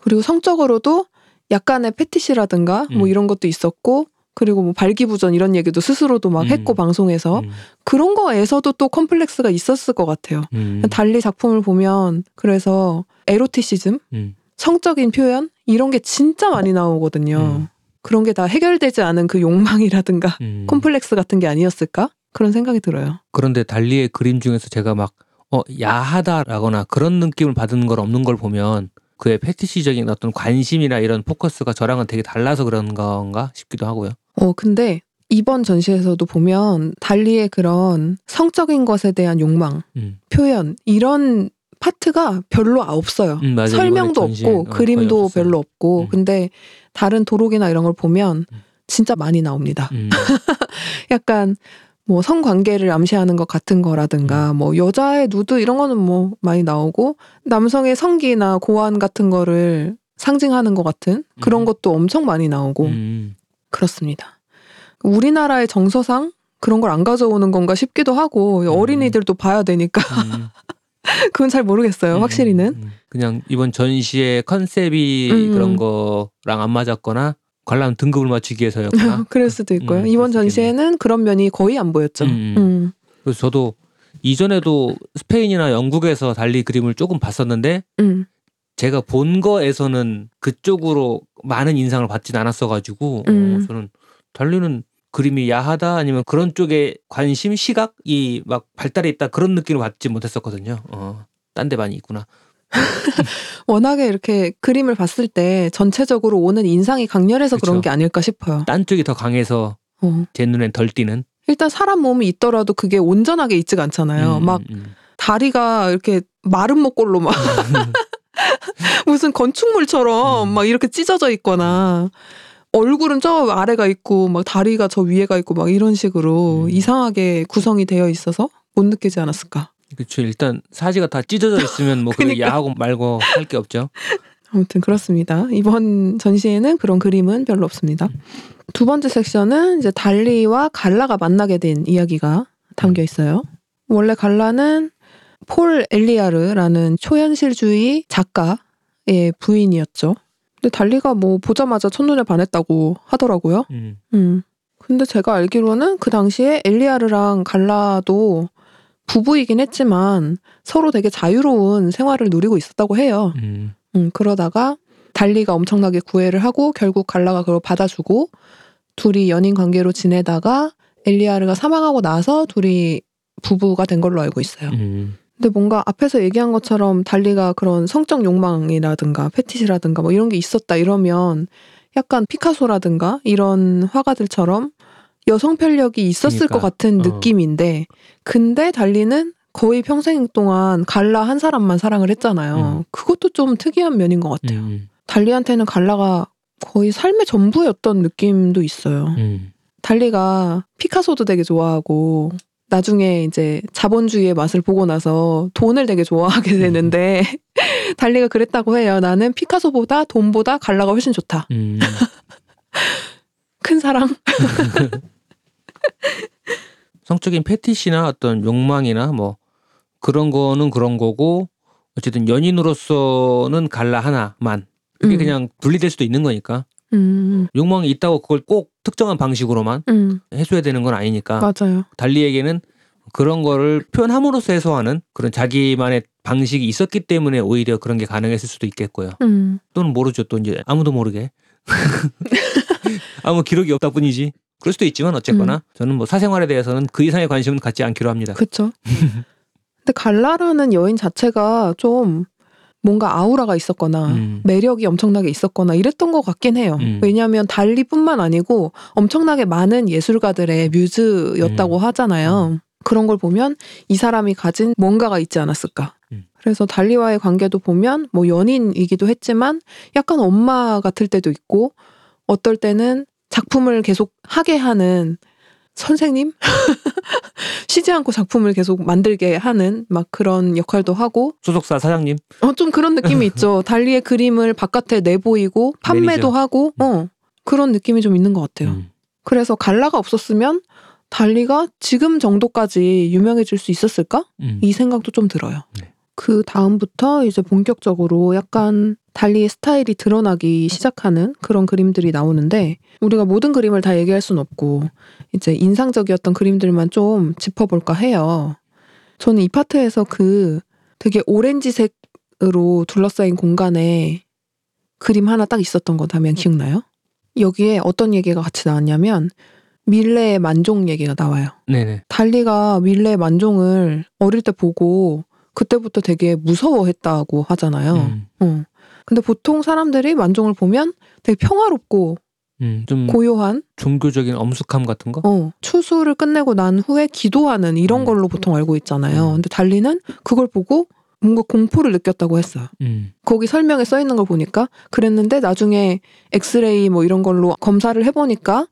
그리고 성적으로도 약간의 패티시라든가 뭐 음. 이런 것도 있었고 그리고 뭐 발기부전 이런 얘기도 스스로도 막 음. 했고 방송에서 음, 그런 거에서도 또 컴플렉스가 있었을 것 같아요. 음, 달리 작품을 보면 그래서 에로티시즘, 음, 성적인 표현 이런 게 진짜 많이 나오거든요. 음. 그런 게 다 해결되지 않은 그 욕망이라든가 음. 콤플렉스 같은 게 아니었을까? 그런 생각이 들어요. 그런데 달리의 그림 중에서 제가 막 어, 야하다라거나 그런 느낌을 받은 걸 없는 걸 보면 그의 패티시적인 어떤 관심이나 이런 포커스가 저랑은 되게 달라서 그런 건가 싶기도 하고요. 어, 근데 이번 전시에서도 보면 달리의 그런 성적인 것에 대한 욕망, 음. 표현 이런 파트가 별로 없어요. 음, 맞아요. 설명도 없고 어, 그림도. 별로 없고 음. 근데 다른 도록이나 이런 걸 보면 음. 진짜 많이 나옵니다. 음, 약간 뭐 성관계를 암시하는 것 같은 음. 거라든가 뭐 여자의 누드 이런 거는 뭐 많이 나오고 남성의 성기나 고안 같은 거를 상징하는 것 같은 그런 음. 것도 엄청 많이 나오고 음, 그렇습니다. 우리나라의 정서상 그런 걸 안 가져오는 건가 싶기도 하고 어린이들도 봐야 되니까 음, 그건 잘 모르겠어요. 음, 확실히는. 음. 그냥 이번 전시의 컨셉이 음. 그런 거랑 안 맞았거나 관람 등급을 맞추기 위해서였구나. 그럴 수도 있고요. 음, 이번. 전시에는 그런 면이 거의 안 보였죠. 음, 음. 그래서 저도 이전에도 스페인이나 영국에서 달리 그림을 조금 봤었는데 음. 제가 본 거에서는 그쪽으로 많은 인상을 받진 않았어가지고 음. 어, 저는 달리는 그림이 야하다 아니면 그런 쪽에 관심 시각이 막 발달해 있다 그런 느낌을 받지 못했었거든요. 어, 딴 데 많이 있구나. 워낙에 이렇게 그림을 봤을 때 전체적으로 오는 인상이 강렬해서 그런 그쵸. 게 아닐까 싶어요. 딴 쪽이 더 강해서 어. 제 눈엔 덜 띄는. 일단 사람 몸이 있더라도 그게 온전하게 있지가 않잖아요. 음, 막 음, 다리가 이렇게 마른 목골로 막 무슨 건축물처럼 음. 막 이렇게 찢어져 있거나 얼굴은 저 아래가 있고 막 다리가 저 위에가 있고 막 이런 식으로 음. 이상하게 구성이 되어 있어서 못 느끼지 않았을까. 그렇죠. 일단 사지가 다 찢어져 있으면 뭐 그게 그러니까. 야하고 말고 할 게 없죠. 아무튼 그렇습니다. 이번 전시에는 그런 그림은 별로 없습니다. 두 번째 섹션은 이제 달리와 갈라가 만나게 된 이야기가 담겨 있어요. 원래 갈라는 폴 엘리아르라는 초현실주의 작가 달리가의 부인이었죠. 근데 달리가 뭐 보자마자 첫눈에 반했다고 하더라고요. 음. 음. 근데 제가 알기로는 그 당시에 엘리아르랑 갈라도 부부이긴 했지만 서로 되게 자유로운 생활을 누리고 있었다고 해요. 음. 음, 그러다가 달리가 엄청나게 구애를 하고 결국 갈라가 그걸 받아주고 둘이 연인 관계로 지내다가 엘리아르가 사망하고 나서 둘이 부부가 된 걸로 알고 있어요. 음. 근데 뭔가 앞에서 얘기한 것처럼 달리가 그런 성적 욕망이라든가 패티시라든가 뭐 이런 게 있었다 이러면 약간 피카소라든가 이런 화가들처럼 여성 편력이 있었을 그러니까, 것 같은 어. 느낌인데 근데 달리는 거의 평생 동안 갈라 한 사람만 사랑을 했잖아요. 음. 그것도 좀 특이한 면인 것 같아요. 음. 달리한테는 갈라가 거의 삶의 전부였던 느낌도 있어요. 음. 달리가 피카소도 되게 좋아하고 나중에 이제 자본주의의 맛을 보고 나서 돈을 되게 좋아하게 되는데 달리가 그랬다고 해요. 나는 피카소보다 돈보다 갈라가 훨씬 좋다. 음. 큰 사랑. 성적인 패티시나 어떤 욕망이나 뭐 그런 거는 그런 거고 어쨌든 연인으로서는 갈라 하나만 그게 음. 그냥 분리될 수도 있는 거니까 음, 욕망이 있다고 그걸 꼭 특정한 방식으로만 음, 해소해야 되는 건 아니니까 맞아요. 달리에게는 그런 거를 표현함으로써 해소하는 그런 자기만의 방식이 있었기 때문에 오히려 그런 게 가능했을 수도 있겠고요. 음, 또는 모르죠. 또 이제 아무도 모르게 아무 기록이 없다 뿐이지. 그럴 수도 있지만 어쨌거나 음. 저는 뭐 사생활에 대해서는 그 이상의 관심은 갖지 않기로 합니다. 그쵸. 근데 갈라라는 여인 자체가 좀 뭔가 아우라가 있었거나 음. 매력이 엄청나게 있었거나 이랬던 것 같긴 해요. 음. 왜냐하면 달리뿐만 아니고 엄청나게 많은 예술가들의 뮤즈였다고 음. 하잖아요. 그런 걸 보면 이 사람이 가진 뭔가가 있지 않았을까. 음. 그래서 달리와의 관계도 보면 뭐 연인이기도 했지만 약간 엄마 같을 때도 있고 어떨 때는 작품을 계속 하게 하는 선생님? 쉬지 않고 작품을 계속 만들게 하는 막 그런 역할도 하고 소속사 사장님. 어, 좀 그런 느낌이 있죠. 달리의 그림을 바깥에 내보이고 판매도 매니저. 하고, 어, 그런 느낌이 좀 있는 것 같아요. 음. 그래서 갈라가 없었으면 달리가 지금 정도까지 유명해질 수 있었을까? 음. 이 생각도 좀 들어요. 네. 그 다음부터 이제 본격적으로 약간 달리의 스타일이 드러나기 시작하는 그런 그림들이 나오는데 우리가 모든 그림을 다 얘기할 순 없고 이제 인상적이었던 그림들만 좀 짚어볼까 해요. 저는 이 파트에서 그 되게 오렌지색으로 둘러싸인 공간에 그림 하나 딱 있었던 거 다면 기억나요? 여기에 어떤 얘기가 같이 나왔냐면 밀레의 만종 얘기가 나와요. 네네. 달리가 밀레의 만종을 어릴 때 보고 그때부터 되게 무서워했다고 하잖아요. 음. 어. 근데 보통 사람들이 만종을 보면 되게 평화롭고 음. 좀 고요한 종교적인 엄숙함 같은 거. 어, 추수를 끝내고 난 후에 기도하는 이런 음. 걸로 보통 알고 있잖아요. 음. 근데 달리는 그걸 보고 뭔가 공포를 느꼈다고 했어요. 음. 거기 설명에 써 있는 걸 보니까 그랬는데 나중에 엑스레이 뭐 이런 걸로 검사를 해보니까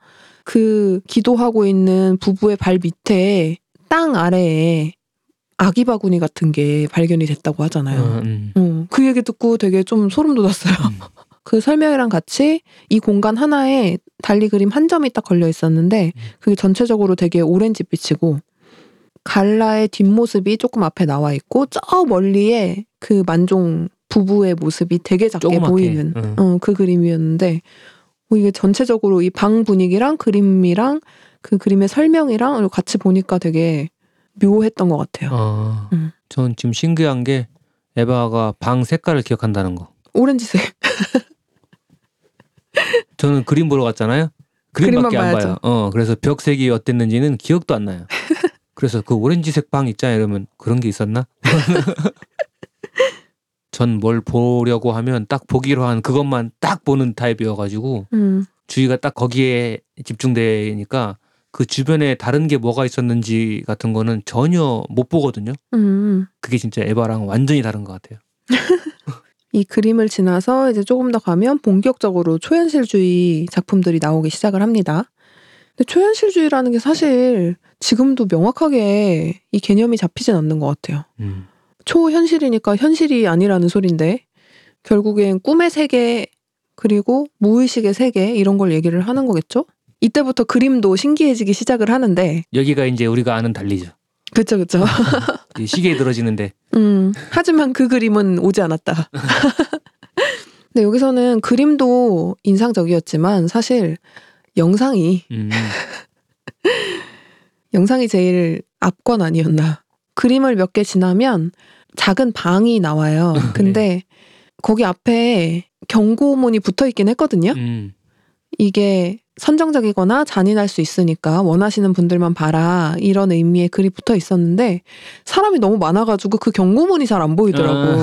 그 기도하고 있는 부부의 발 밑에 땅 아래에 아기 바구니 같은 게 발견이 됐다고 하잖아요. 어, 음. 어, 그 얘기 듣고 되게 좀 소름 돋았어요. 음. 그 설명이랑 같이 이 공간 하나에 달리 그림 한 점이 딱 걸려 있었는데 음. 그게 전체적으로 되게 오렌지빛이고 갈라의 뒷모습이 조금 앞에 나와 있고 저 멀리에 그 만종 부부의 모습이 되게 작게 조그맣게. 보이는 응. 어, 그 그림이었는데 어, 이게 전체적으로 이 방 분위기랑 그림이랑 그 그림의 설명이랑 같이 보니까 되게 묘했던 것 같아요. 어. 음. 전 지금 신기한 게 에바가 방 색깔을 기억한다는 거. 오렌지색. 저는 그림 보러 갔잖아요. 그림밖에 안 봐야죠. 봐요. 어, 그래서 벽 색이 어땠는지는 기억도 안 나요. 그래서 그 오렌지색 방 있잖아요. 이러면 그런 게 있었나? 전 뭘 보려고 하면 딱 보기로 한 그것만 딱 보는 타입이어가지고 음. 주의가 딱 거기에 집중되니까 그 주변에 다른 게 뭐가 있었는지 같은 거는 전혀 못 보거든요. 음. 그게 진짜 에바랑 완전히 다른 것 같아요. 이 그림을 지나서 이제 조금 더 가면 본격적으로 초현실주의 작품들이 나오기 시작을 합니다. 근데 초현실주의라는 게 사실 지금도 명확하게 이 개념이 잡히진 않는 것 같아요. 음. 초현실이니까 현실이 아니라는 소린데 결국엔 꿈의 세계 그리고 무의식의 세계 이런 걸 얘기를 하는 거겠죠? 이때부터 그림도 신기해지기 시작을 하는데 여기가 이제 우리가 아는 달리죠. 그쵸 그쵸. 이 시계에 들어지는데 음, 하지만 그 그림은 오지 않았다. 근데 여기서는 그림도 인상적이었지만 사실 영상이 음. 영상이 제일 압권 아니었나. 그림을 몇 개 지나면 작은 방이 나와요. 근데 거기 앞에 경고문이 붙어 있긴 했거든요. 음. 이게 선정적이거나 잔인할 수 있으니까 원하시는 분들만 봐라. 이런 의미의 글이 붙어 있었는데 사람이 너무 많아가지고 그 경고문이 잘 안 보이더라고.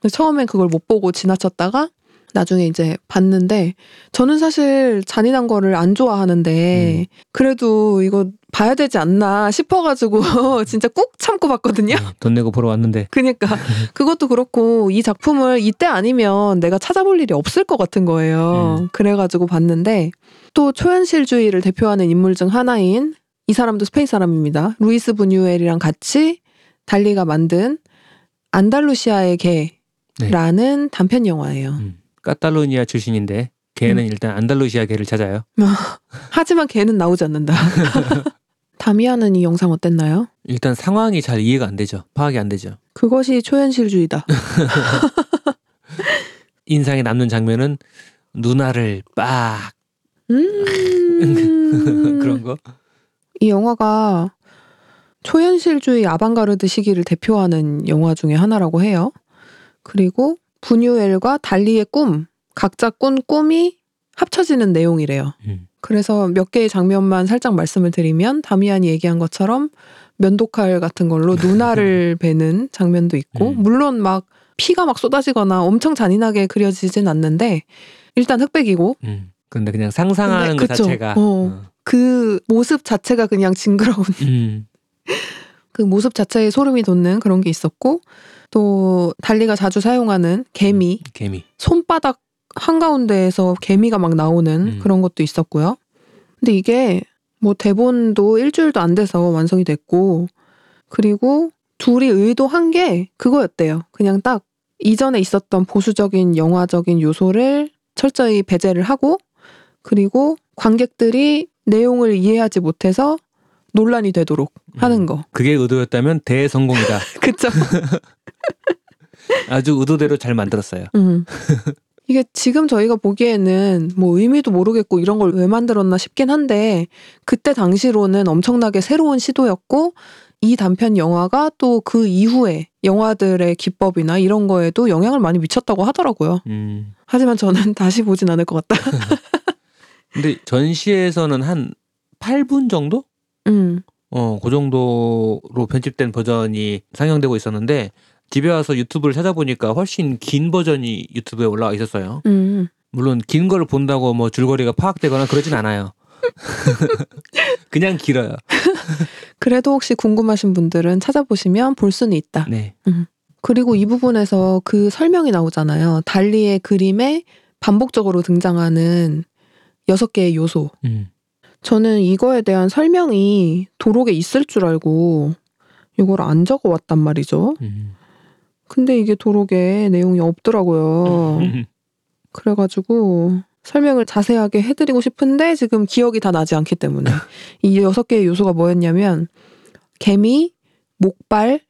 근데 처음엔 그걸 못 보고 지나쳤다가 나중에 이제 봤는데 저는 사실 잔인한 거를 안 좋아하는데 그래도 이거 봐야 되지 않나 싶어가지고 진짜 꾹 참고 봤거든요. 어, 돈 내고 보러 왔는데. 그니까 그것도 그렇고 이 작품을 이때 아니면 내가 찾아볼 일이 없을 것 같은 거예요. 음. 그래가지고 봤는데 또 초현실주의를 대표하는 인물 중 하나인 이 사람도 스페인 사람입니다. 루이스 부뉴엘이랑 같이 달리가 만든 안달루시아의 개라는 단편 영화예요. 음. 카탈로니아 출신인데 걔는 음. 일단 안달루시아 개를 찾아요. 하지만 개는 나오지 않는다. 다미아는 이 영상 어땠나요? 일단 상황이 잘 이해가 안 되죠. 파악이 안 되죠. 그것이 초현실주의다. 인상에 남는 장면은 누나를 빡 음. 그런 거. 이 영화가 초현실주의 아방가르드 시기를 대표하는 영화 중에 하나라고 해요. 그리고 부뉴엘과 달리의 꿈, 각자 꾼 꿈이 합쳐지는 내용이래요. 음. 그래서 몇 개의 장면만 살짝 말씀을 드리면 다미안이 얘기한 것처럼 면도칼 같은 걸로 누나를 베는 장면도 있고 음. 물론 막 피가 막 쏟아지거나 엄청 잔인하게 그려지진 않는데 일단 흑백이고 음. 근데 그냥 상상하는 근데 것 그쵸. 자체가 어. 어. 그 모습 자체가 그냥 징그러운 음. 그 모습 자체에 소름이 돋는 그런 게 있었고 또 달리가 자주 사용하는 개미 개미. 손바닥 한가운데에서 개미가 막 나오는 음. 그런 것도 있었고요. 근데 이게 뭐 대본도 일주일도 안 돼서 완성이 됐고 그리고 둘이 의도한 게 그거였대요. 그냥 딱 이전에 있었던 보수적인 영화적인 요소를 철저히 배제를 하고 그리고 관객들이 내용을 이해하지 못해서 논란이 되도록 하는 음. 거. 그게 의도였다면 대성공이다. 그쵸? 아주 의도대로 잘 만들었어요. 음. 이게 지금 저희가 보기에는 뭐 의미도 모르겠고 이런 걸 왜 만들었나 싶긴 한데 그때 당시로는 엄청나게 새로운 시도였고 이 단편 영화가 또 그 이후에 영화들의 기법이나 이런 거에도 영향을 많이 미쳤다고 하더라고요. 음. 하지만 저는 다시 보진 않을 것 같다. 근데 전시에서는 한 8분 정도? 음. 어, 그 정도로 편집된 버전이 상영되고 있었는데 집에 와서 유튜브를 찾아보니까 훨씬 긴 버전이 유튜브에 올라와 있었어요. 음. 물론 긴걸 본다고 뭐 줄거리가 파악되거나 그러진 않아요. 그냥 길어요. 그래도 혹시 궁금하신 분들은 찾아보시면 볼 수는 있다. 네. 그리고 이 부분에서 그 설명이 나오잖아요. 달리의 그림에 반복적으로 등장하는 여섯 개의 요소. 음. 저는 이거에 대한 설명이 도록에 있을 줄 알고 이걸 안 적어 왔단 말이죠. 음. 근데 이게 도록에 내용이 없더라고요. 음. 그래가지고 설명을 자세하게 해드리고 싶은데 지금 기억이 다 나지 않기 때문에 이 여섯 개의 요소가 뭐였냐면 개미, 목발,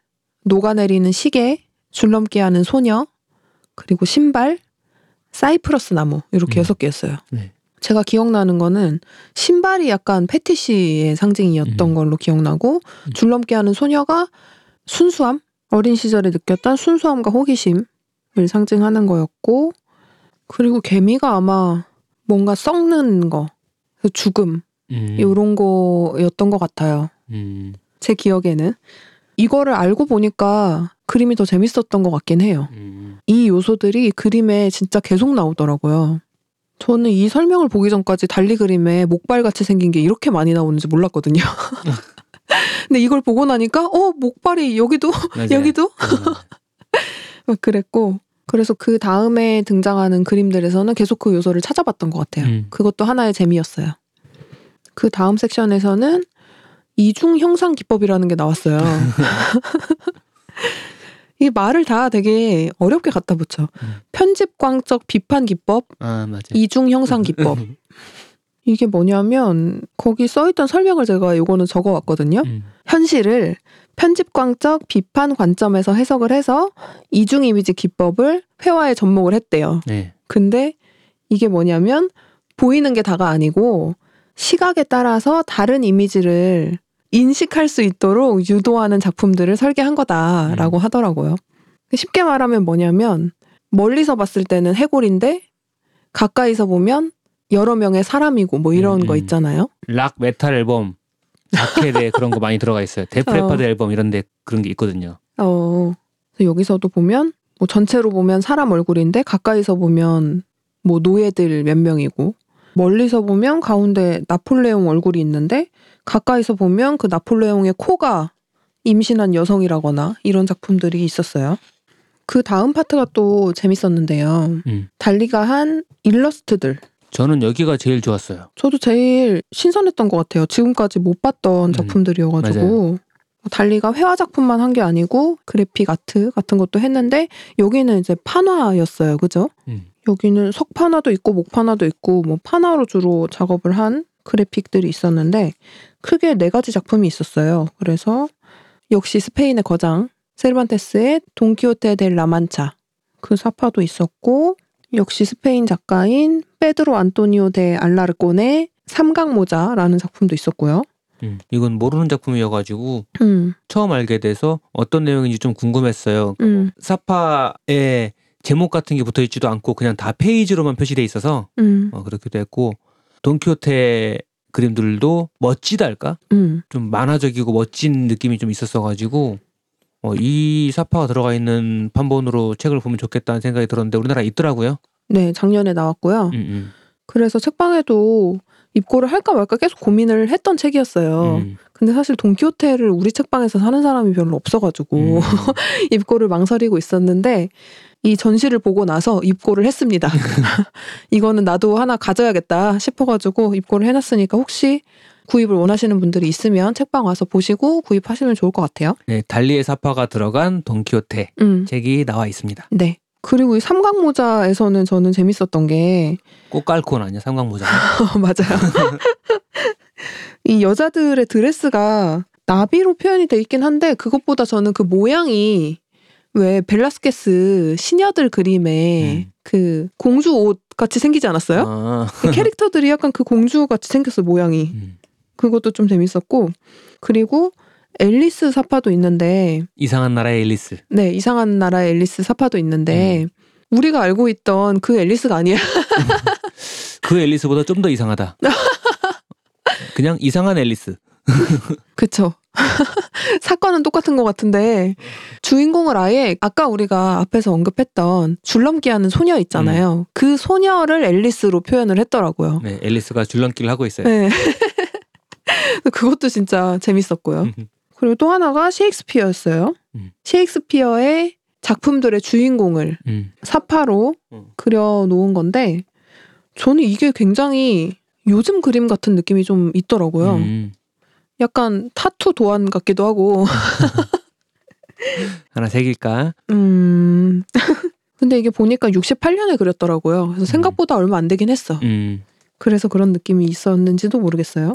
녹아내리는 시계, 줄넘기 하는 소녀, 그리고 신발, 사이프러스 나무 이렇게 음. 여섯 개였어요. 네. 제가 기억나는 거는 신발이 약간 패티시의 상징이었던 음. 걸로 기억나고 음. 줄넘기 하는 소녀가 순수함 어린 시절에 느꼈던 순수함과 호기심을 상징하는 거였고 그리고 개미가 아마 뭔가 썩는 거 그래서 죽음 음. 이런 거였던 것 같아요 음. 제 기억에는 이거를 알고 보니까 그림이 더 재밌었던 것 같긴 해요 음. 이 요소들이 그림에 진짜 계속 나오더라고요. 저는 이 설명을 보기 전까지 달리 그림에 목발같이 생긴 게 이렇게 많이 나오는지 몰랐거든요. 근데 이걸 보고 나니까 어 목발이 여기도. 여기도 음. 막 그랬고 그래서 그 다음에 등장하는 그림들에서는 계속 그 요소를 찾아봤던 것 같아요. 음. 그것도 하나의 재미였어요. 그 다음 섹션에서는 이중 형상 기법이라는 게 나왔어요. 이 말을 다 되게 어렵게 갖다 붙여. 음. 편집 광적 비판 기법, 아. 이중 형상 기법. 이게 뭐냐면 거기 써있던 설명을 제가 요거는 적어왔거든요. 음. 현실을 편집광적 비판 관점에서 해석을 해서 이중 이미지 기법을 회화에 접목을 했대요. 네. 근데 이게 뭐냐면 보이는 게 다가 아니고 시각에 따라서 다른 이미지를 인식할 수 있도록 유도하는 작품들을 설계한 거다라고 하더라고요. 쉽게 말하면 뭐냐면 멀리서 봤을 때는 해골인데 가까이서 보면 여러 명의 사람이고 뭐 이런 음, 거 음. 있잖아요. 락 메탈 앨범 자켓에 그런 거 많이 들어가 있어요. Def Leppard 앨범 이런데 그런 게 있거든요. 어, 여기서도 보면 뭐 전체로 보면 사람 얼굴인데 가까이서 보면 뭐 노예들 몇 명이고 멀리서 보면 가운데 나폴레옹 얼굴이 있는데 가까이서 보면 그 나폴레옹의 코가 임신한 여성이라거나 이런 작품들이 있었어요. 그 다음 파트가 또 재밌었는데요. 음. 달리가 한 일러스트들. 저는 여기가 제일 좋았어요. 저도 제일 신선했던 것 같아요. 지금까지 못 봤던 음, 작품들이어가지고. 달리가 회화 작품만 한 게 아니고 그래픽 아트 같은 것도 했는데 여기는 이제 판화였어요. 그죠? 음. 여기는 석판화도 있고 목판화도 있고 뭐 판화로 주로 작업을 한 그래픽들이 있었는데 크게 네 가지 작품이 있었어요. 그래서 역시 스페인의 거장 세르반테스의 돈키호테 델 라만차 그 삽화도 있었고 역시 스페인 작가인 페드로 안토니오 데 알라르콘의 삼각모자라는 작품도 있었고요. 음. 이건 모르는 작품이어가지고 음, 처음 알게 돼서 어떤 내용인지 좀 궁금했어요. 음, 삽화에 제목 같은 게 붙어 있지도 않고 그냥 다 페이지로만 표시돼 있어서 음, 어, 그렇기도 했고 돈키호테 그림들도 멋지달까? 음. 좀 만화적이고 멋진 느낌이 좀 있었어가지고 어, 이 사파가 들어가 있는 판본으로 책을 보면 좋겠다는 생각이 들었는데 우리나라에 있더라고요. 네, 작년에 나왔고요. 음, 음. 그래서 책방에도 입고를 할까 말까 계속 고민을 했던 책이었어요. 음, 근데 사실 돈키호테를 우리 책방에서 사는 사람이 별로 없어가지고 음. 입고를 망설이고 있었는데 이 전시를 보고 나서 입고를 했습니다. 이거는 나도 하나 가져야겠다 싶어가지고 입고를 해놨으니까 혹시 구입을 원하시는 분들이 있으면 책방 와서 보시고 구입하시면 좋을 것 같아요. 네, 달리의 사파가 들어간 돈키호테 음, 책이 나와 있습니다. 네. 그리고 이 삼각모자에서는 저는 재밌었던 게 꽃갈콘 아니야 삼각모자. 맞아요. 이 여자들의 드레스가 나비로 표현이 돼 있긴 한데 그것보다 저는 그 모양이 왜 벨라스케스 시녀들 그림에 음. 그 공주 옷 같이 생기지 않았어요? 아, 이 캐릭터들이 약간 그 공주 같이 생겼어 모양이. 음. 그것도 좀 재밌었고 그리고 앨리스 사파도 있는데 이상한 나라의 앨리스. 네 이상한 나라의 앨리스 사파도 있는데 우리가 알고 있던 그 앨리스가 아니야. 그 앨리스보다 좀 더 이상하다. 그냥 이상한 앨리스. 그쵸. 사건은 똑같은 것 같은데 주인공을 아예 아까 우리가 앞에서 언급했던 줄넘기 하는 소녀 있잖아요. 그 소녀를 앨리스로 표현을 했더라고요. 네, 앨리스가 줄넘기를 하고 있어요. 네. 그것도 진짜 재밌었고요. 그리고 또 하나가 셰익스피어였어요. 음. 셰익스피어의 작품들의 주인공을 음. 사파로 음. 그려 놓은 건데 저는 이게 굉장히 요즘 그림 같은 느낌이 좀 있더라고요. 음. 약간 타투 도안 같기도 하고. 하나 새길까? 음. 근데 이게 보니까 68년에 그렸더라고요. 그래서 생각보다 얼마 안 되긴 했어. 음. 그래서 그런 느낌이 있었는지도 모르겠어요.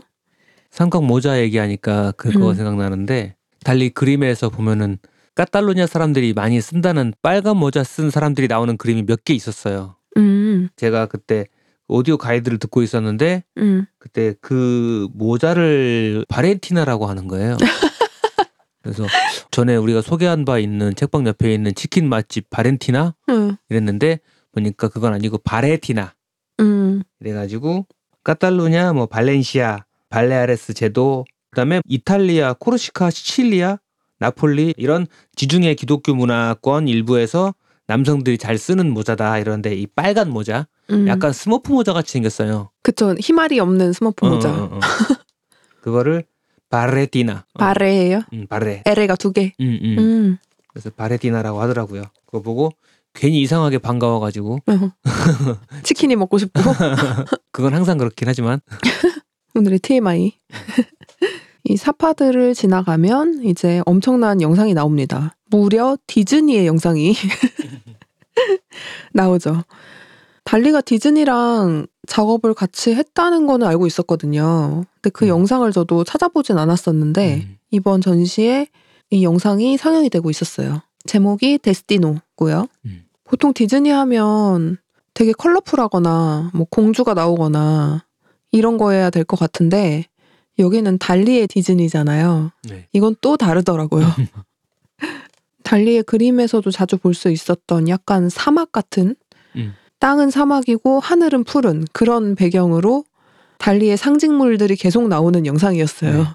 삼각 모자 얘기하니까 그거 음. 생각나는데 달리 그림에서 보면은 카탈루냐 사람들이 많이 쓴다는 빨간 모자 쓴 사람들이 나오는 그림이 몇 개 있었어요. 음, 제가 그때 오디오 가이드를 듣고 있었는데 음, 그때 그 모자를 바렌티나라고 하는 거예요. 그래서 전에 우리가 소개한 바 있는 책방 옆에 있는 치킨 맛집 바렌티나 음, 이랬는데 보니까 그건 아니고 barretina 음, 이래가지고 카탈루냐 뭐 발렌시아 발레아레스 제도 그다음에 이탈리아 코르시카 시칠리아 나폴리 이런 지중해 기독교 문화권 일부에서 남성들이 잘 쓰는 모자다 이런데 이 빨간 모자 음. 약간 스머프 모자 같이 생겼어요. 그쵸. 히마리 없는 스머프 모자. 어, 어, 어. 그거를 barretina 어, 바레예요. 음, 바레 erre가 두 개. 음, 음. 음. 그래서 바레티나라고 하더라고요. 그거 보고 괜히 이상하게 반가워가지고 어. 치킨이 먹고 싶고. 그건 항상 그렇긴 하지만 오늘의 TMI. 이 사파들을 지나가면 이제 엄청난 영상이 나옵니다. 무려 디즈니의 영상이 나오죠. 달리가 디즈니랑 작업을 같이 했다는 거는 알고 있었거든요. 근데 그 음. 영상을 저도 찾아보진 않았었는데 음. 이번 전시에 이 영상이 상영이 되고 있었어요. 제목이 데스티노고요. 음. 보통 디즈니 하면 되게 컬러풀하거나 뭐 공주가 나오거나 이런 거여야 될 것 같은데 여기는 달리의 디즈니잖아요. 네. 이건 또 다르더라고요. 달리의 그림에서도 자주 볼 수 있었던 약간 사막 같은 음. 땅은 사막이고 하늘은 푸른 그런 배경으로 달리의 상징물들이 계속 나오는 영상이었어요. 네.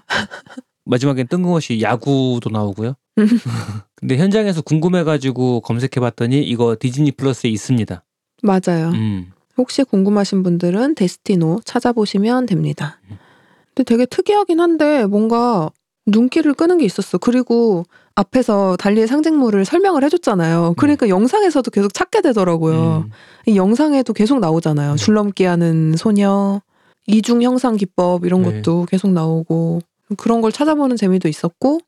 마지막엔 뜬금없이 야구도 나오고요. 음. 근데 현장에서 궁금해가지고 검색해봤더니 이거 디즈니 플러스에 있습니다. 맞아요. 음. 혹시 궁금하신 분들은 데스티노 찾아보시면 됩니다. 음. 근데 되게 특이하긴 한데 뭔가 눈길을 끄는 게 있었어. 그리고 앞에서 달리의 상징물을 설명을 해줬잖아요. 그러니까 영상에서도 계속 찾게 되더라고요. 음. 이 영상에도 계속 나오잖아요. 네. 줄넘기 하는 소녀, 이중 형상 기법 이런 네. 것도 계속 나오고 그런 걸 찾아보는 재미도 있었고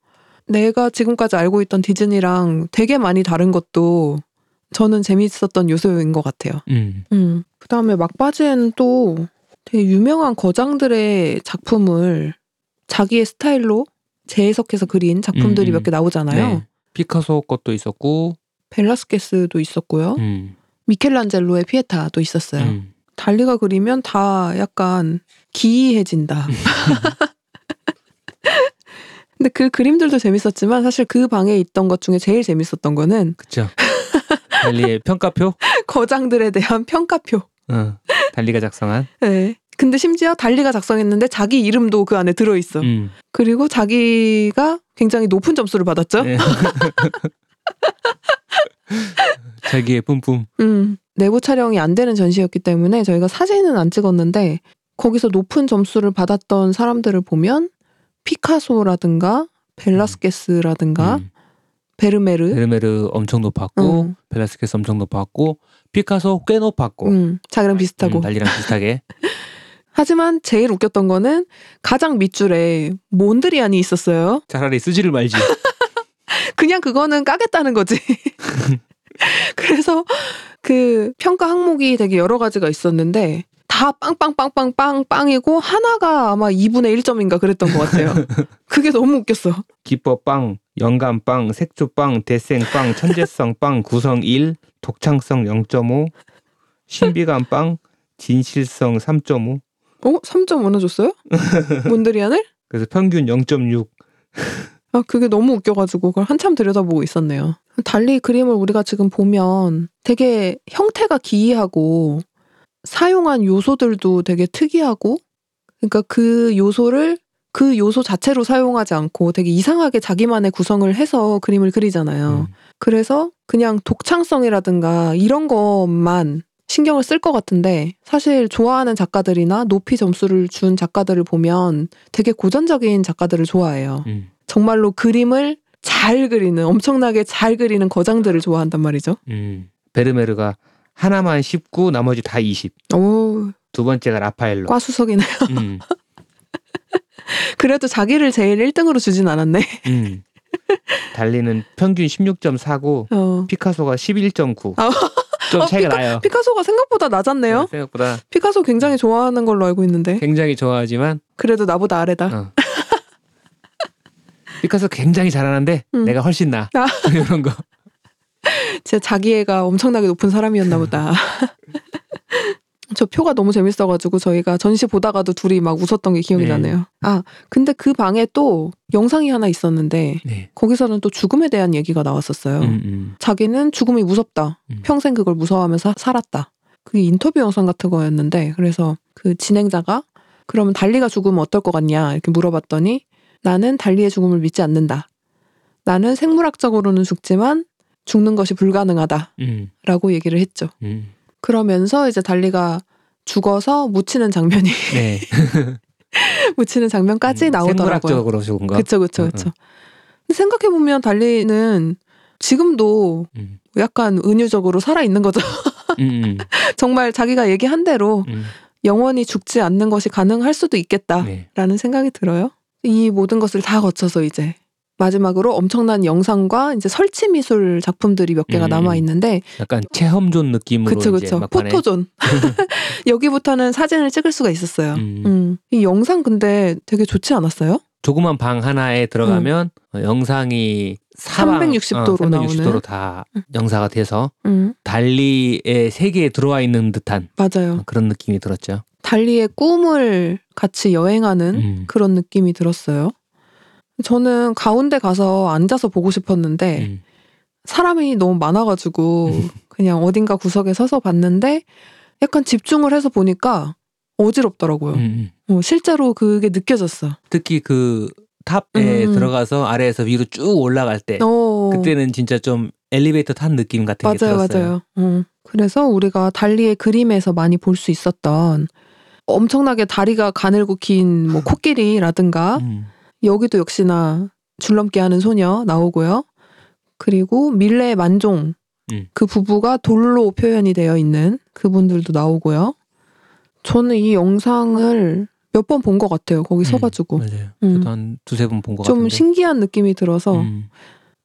내가 지금까지 알고 있던 디즈니랑 되게 많이 다른 것도 저는 재미있었던 요소인 것 같아요. 음. 음. 그 다음에 막바지에는 또 되게 유명한 거장들의 작품을 자기의 스타일로 재해석해서 그린 작품들이 음, 음. 몇개 나오잖아요. 네. 피카소 것도 있었고, 벨라스케스도 있었고요. 음. 미켈란젤로의 피에타도 있었어요. 음. 달리가 그리면 다 약간 기이해진다. 근데 그 그림들도 재밌었지만 사실 그 방에 있던 것 중에 제일 재밌었던 거는 그쵸. 달리의 평가표? 거장들에 대한 평가표. 어. 달리가 작성한. 네. 근데 심지어 달리가 작성했는데 자기 이름도 그 안에 들어있어. 음. 그리고 자기가 굉장히 높은 점수를 받았죠. 네. 자기의 뿜뿜. 음, 내부 촬영이 안 되는 전시였기 때문에 저희가 사진은 안 찍었는데 거기서 높은 점수를 받았던 사람들을 보면 피카소라든가 벨라스케스라든가 음. 베르메르, 베르메르 엄청 높았고, 음, 벨라스케스 엄청 높았고, 피카소 꽤 높았고. 음, 자기랑 비슷하고. 음, 달리랑 비슷하게. 하지만 제일 웃겼던 거는 가장 밑줄에 몬드리안이 있었어요. 차라리 쓰지를 말지. 그냥 그거는 까겠다는 거지. 그래서 그 평가 항목이 되게 여러 가지가 있었는데 다 빵빵빵빵빵빵이고 하나가 아마 2분의 1점인가 그랬던 것 같아요. 그게 너무 웃겼어. 기법빵, 영감빵, 색조빵, 대생빵, 천재성빵, 구성 1, 독창성 0.5, 신비감빵, 진실성 3.5. 어? 3점 어느 줬어요? 몬드리안을? 그래서 평균 0.6. 아, 그게 너무 웃겨가지고 그걸 한참 들여다보고 있었네요. 달리 그림을 우리가 지금 보면 되게 형태가 기이하고 사용한 요소들도 되게 특이하고 그러니까 그 요소를 그 요소 자체로 사용하지 않고 되게 이상하게 자기만의 구성을 해서 그림을 그리잖아요. 음. 그래서 그냥 독창성이라든가 이런 것만 신경을 쓸 것 같은데 사실 좋아하는 작가들이나 높이 점수를 준 작가들을 보면 되게 고전적인 작가들을 좋아해요. 음. 정말로 그림을 잘 그리는 엄청나게 잘 그리는 거장들을 좋아한단 말이죠. 음. 베르메르가 하나만 19, 나머지 다 20. 오, 두 번째가 라파엘로. 과수석이네요. 음. 그래도 자기를 제일 1등으로 주진 않았네. 음. 달리는 평균 16.4고 어. 피카소가 11.9. 아. 좀 어, 차이가 피카- 나요. 피카소가 생각보다 낮았네요. 생각보다 피카소 굉장히 좋아하는 걸로 알고 있는데 굉장히 좋아하지만 그래도 나보다 아래다. 어. 피카소 굉장히 잘하는데 음. 내가 훨씬 나. 아. 이런 거. 진짜 자기애가 엄청나게 높은 사람이었나 보다. 저 표가 너무 재밌어가지고 저희가 전시 보다가도 둘이 막 웃었던 게 기억이 네. 나네요. 아 근데 그 방에 또 영상이 하나 있었는데 네. 거기서는 또 죽음에 대한 얘기가 나왔었어요. 음, 음. 자기는 죽음이 무섭다. 음. 평생 그걸 무서워하면서 살았다. 그게 인터뷰 영상 같은 거였는데 그래서 그 진행자가 그러면 달리가 죽으면 어떨 것 같냐 이렇게 물어봤더니 나는 달리의 죽음을 믿지 않는다. 나는 생물학적으로는 죽지만 죽는 것이 불가능하다라고 음, 얘기를 했죠. 음. 그러면서 이제 달리가 죽어서 묻히는 장면이 네. 묻히는 장면까지 음, 나오더라고요. 생물학적으로 죽은 거. 그쵸 그쵸 응, 그쵸. 근데 생각해 보면 달리는 지금도 음, 약간 은유적으로 살아 있는 거죠. 음, 음, 정말 자기가 얘기한 대로 음. 영원히 죽지 않는 것이 가능할 수도 있겠다라는 네. 생각이 들어요. 이 모든 것을 다 거쳐서 이제 마지막으로 엄청난 영상과 이제 설치 미술 작품들이 몇 개가 음. 남아 있는데 약간 체험존 느낌으로 그쵸 이제 그쵸 막판에 포토존 여기부터는 사진을 찍을 수가 있었어요. 음. 음. 이 영상 근데 되게 좋지 않았어요? 조그만 방 하나에 들어가면 음. 어, 영상이 사방 360도로 360도로 나오는. 다 영사가 돼서 음, 달리의 세계에 들어와 있는 듯한 맞아요. 그런 느낌이 들었죠. 달리의 꿈을 같이 여행하는 음. 그런 느낌이 들었어요. 저는 가운데 가서 앉아서 보고 싶었는데 음. 사람이 너무 많아가지고 그냥 어딘가 구석에 서서 봤는데 약간 집중을 해서 보니까 어지럽더라고요. 음. 어, 실제로 그게 느껴졌어. 특히 그 탑에 음. 들어가서 아래에서 위로 쭉 올라갈 때 어, 네. 그때는 진짜 좀 엘리베이터 탄 느낌 같은 게 맞아요, 들었어요. 맞아요. 어. 그래서 우리가 달리의 그림에서 많이 볼 수 있었던 엄청나게 다리가 가늘고 긴 뭐 코끼리라든가 음. 여기도 역시나 줄넘기 하는 소녀 나오고요. 그리고 밀레 만종 음. 그 부부가 돌로 표현이 되어 있는 그분들도 나오고요. 저는 이 영상을 몇 번 본 것 같아요. 거기 음, 서가지고 맞아요. 음. 저도 한 두세 번 본것좀 같은데. 신기한 느낌이 들어서 음.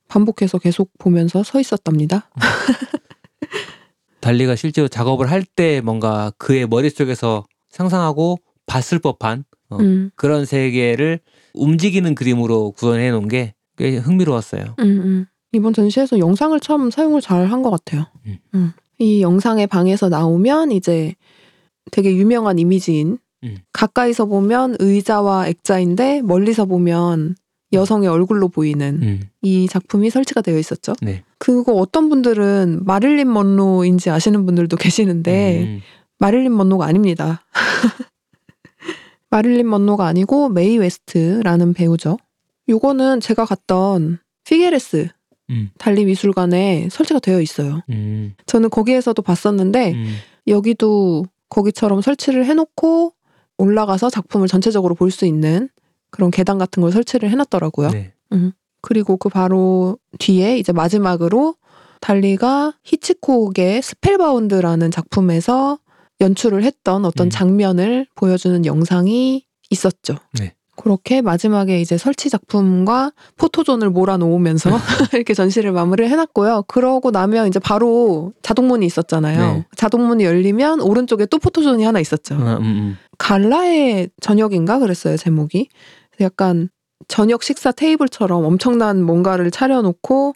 반복해서 계속 보면서 서 있었답니다. 달리가 실제로 작업을 할 때 뭔가 그의 머릿속에서 상상하고 봤을 법한 어, 음, 그런 세계를 움직이는 그림으로 구현해 놓은 게 꽤 흥미로웠어요. 음, 음. 이번 전시에서 영상을 참 사용을 잘 한 것 같아요. 음. 음. 이 영상의 방에서 나오면 이제 되게 유명한 이미지인 음. 가까이서 보면 의자와 액자인데 멀리서 보면 여성의 얼굴로 보이는 음. 이 작품이 설치가 되어 있었죠. 네. 그거 어떤 분들은 마릴린 먼로인지 아시는 분들도 계시는데 음. 마릴린 먼로가 아닙니다. 마릴린 먼로가 아니고 메이 웨스트라는 배우죠. 요거는 제가 갔던 피게레스 음. 달리 미술관에 설치가 되어 있어요. 음. 저는 거기에서도 봤었는데 음. 여기도 거기처럼 설치를 해놓고 올라가서 작품을 전체적으로 볼 수 있는 그런 계단 같은 걸 설치를 해놨더라고요. 네. 그리고 그 바로 뒤에 이제 마지막으로 달리가 히치콕의 Spellbound라는 작품에서 연출을 했던 어떤 음. 장면을 보여주는 영상이 있었죠. 네. 그렇게 마지막에 이제 설치 작품과 포토존을 몰아놓으면서 이렇게 전시를 마무리를 해놨고요. 그러고 나면 이제 바로 자동문이 있었잖아요. 네. 자동문이 열리면 오른쪽에 또 포토존이 하나 있었죠. 아, 음, 음. 갈라의 저녁인가 그랬어요 제목이 약간 저녁 식사 테이블처럼 엄청난 뭔가를 차려놓고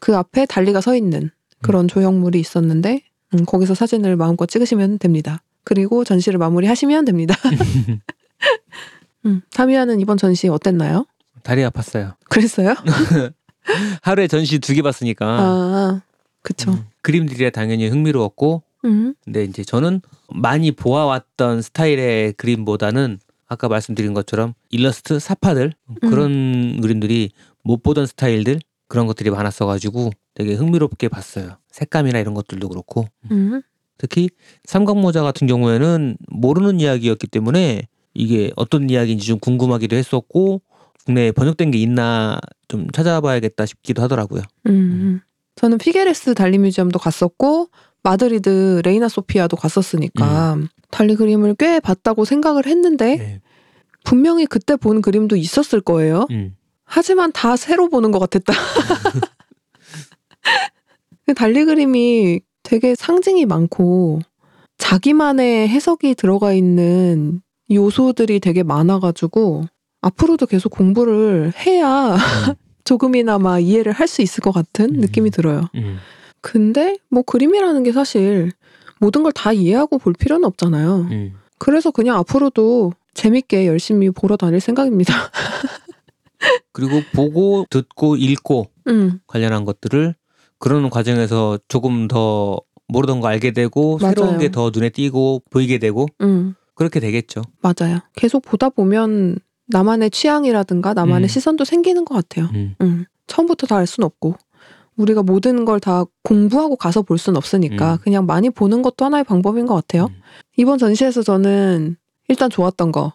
그 앞에 달리가 서 있는 그런 조형물이 있었는데 음, 거기서 사진을 마음껏 찍으시면 됩니다. 그리고 전시를 마무리하시면 됩니다. 음, 타미야는 이번 전시 어땠나요? 다리 아팠어요. 그랬어요? 하루에 전시 두 개 봤으니까 아, 그쵸. 음, 그림들이 당연히 흥미로웠고 음, 근데 이제 저는 많이 보아왔던 스타일의 그림보다는 아까 말씀드린 것처럼 일러스트 사파들 음. 그런 그림들이 못 보던 스타일들 그런 것들이 많았어가지고 되게 흥미롭게 봤어요. 색감이나 이런 것들도 그렇고 음, 특히 삼각모자 같은 경우에는 모르는 이야기였기 때문에 이게 어떤 이야기인지 좀 궁금하기도 했었고 국내에 번역된 게 있나 좀 찾아봐야겠다 싶기도 하더라고요. 음, 음. 저는 피게레스 달리 museum도 갔었고 마드리드 레이나 소피아도 갔었으니까 달리 그림을 꽤 봤다고 생각을 했는데 네. 분명히 그때 본 그림도 있었을 거예요. 음. 하지만 다 새로 보는 것 같았다. 달리 그림이 되게 상징이 많고 자기만의 해석이 들어가 있는 요소들이 되게 많아가지고 앞으로도 계속 공부를 해야 음. 조금이나마 이해를 할 수 있을 것 같은 음. 느낌이 들어요. 음. 근데 뭐 그림이라는 게 사실 모든 걸 다 이해하고 볼 필요는 없잖아요. 음. 그래서 그냥 앞으로도 재밌게 열심히 보러 다닐 생각입니다. 그리고 보고 듣고 읽고 음, 관련한 것들을 그러는 과정에서 조금 더 모르던 거 알게 되고 맞아요. 새로운 게 더 눈에 띄고 보이게 되고 음, 그렇게 되겠죠. 맞아요. 계속 보다 보면 나만의 취향이라든가 나만의 음. 시선도 생기는 것 같아요. 음. 음, 처음부터 다 알 수는 없고 우리가 모든 걸 다 공부하고 가서 볼 수는 없으니까 음. 그냥 많이 보는 것도 하나의 방법인 것 같아요. 음. 이번 전시에서 저는 일단 좋았던 거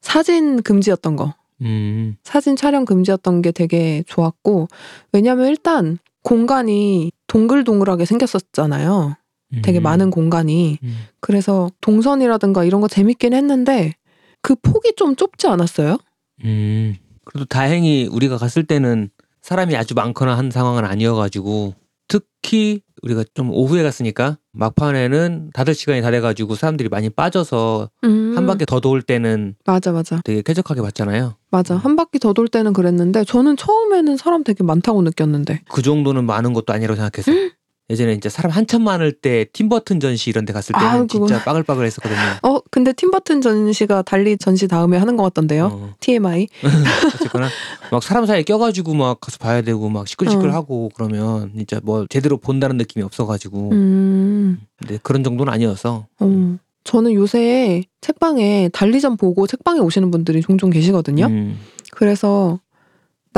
사진 금지였던 거 음. 사진 촬영 금지였던 게 되게 좋았고 왜냐면 일단 공간이 동글동글하게 생겼었잖아요. 되게 음. 많은 공간이 음. 그래서 동선이라든가 이런 거 재밌긴 했는데 그 폭이 좀 좁지 않았어요? 음. 그래도 다행히 우리가 갔을 때는 사람이 아주 많거나 한 상황은 아니어가지고 특히 우리가 좀 오후에 갔으니까 막판에는 닫을 시간이 다 돼가지고 사람들이 많이 빠져서 음. 한 바퀴 더 돌 때는 맞아 맞아. 되게 쾌적하게 봤잖아요. 맞아. 한 바퀴 더 돌 때는 그랬는데 저는 처음에는 사람 되게 많다고 느꼈는데. 그 정도는 많은 것도 아니라고 생각해서 예전에 이제 사람 한참 많을 때 팀버튼 전시 이런 데 갔을 때는 아유, 진짜 빠글빠글 했었거든요. 어 근데 팀버튼 전시가 달리 전시 다음에 하는 것 같던데요? 어, TMI. 어쨌거나 막 사람 사이에 껴가지고 막 가서 봐야 되고 막 시끌시끌 어. 하고 그러면 진짜 뭐 제대로 본다는 느낌이 없어가지고. 음. 근데 그런 정도는 아니어서. 어. 저는 요새 책방에 달리전 보고 책방에 오시는 분들이 종종 계시거든요? 음, 그래서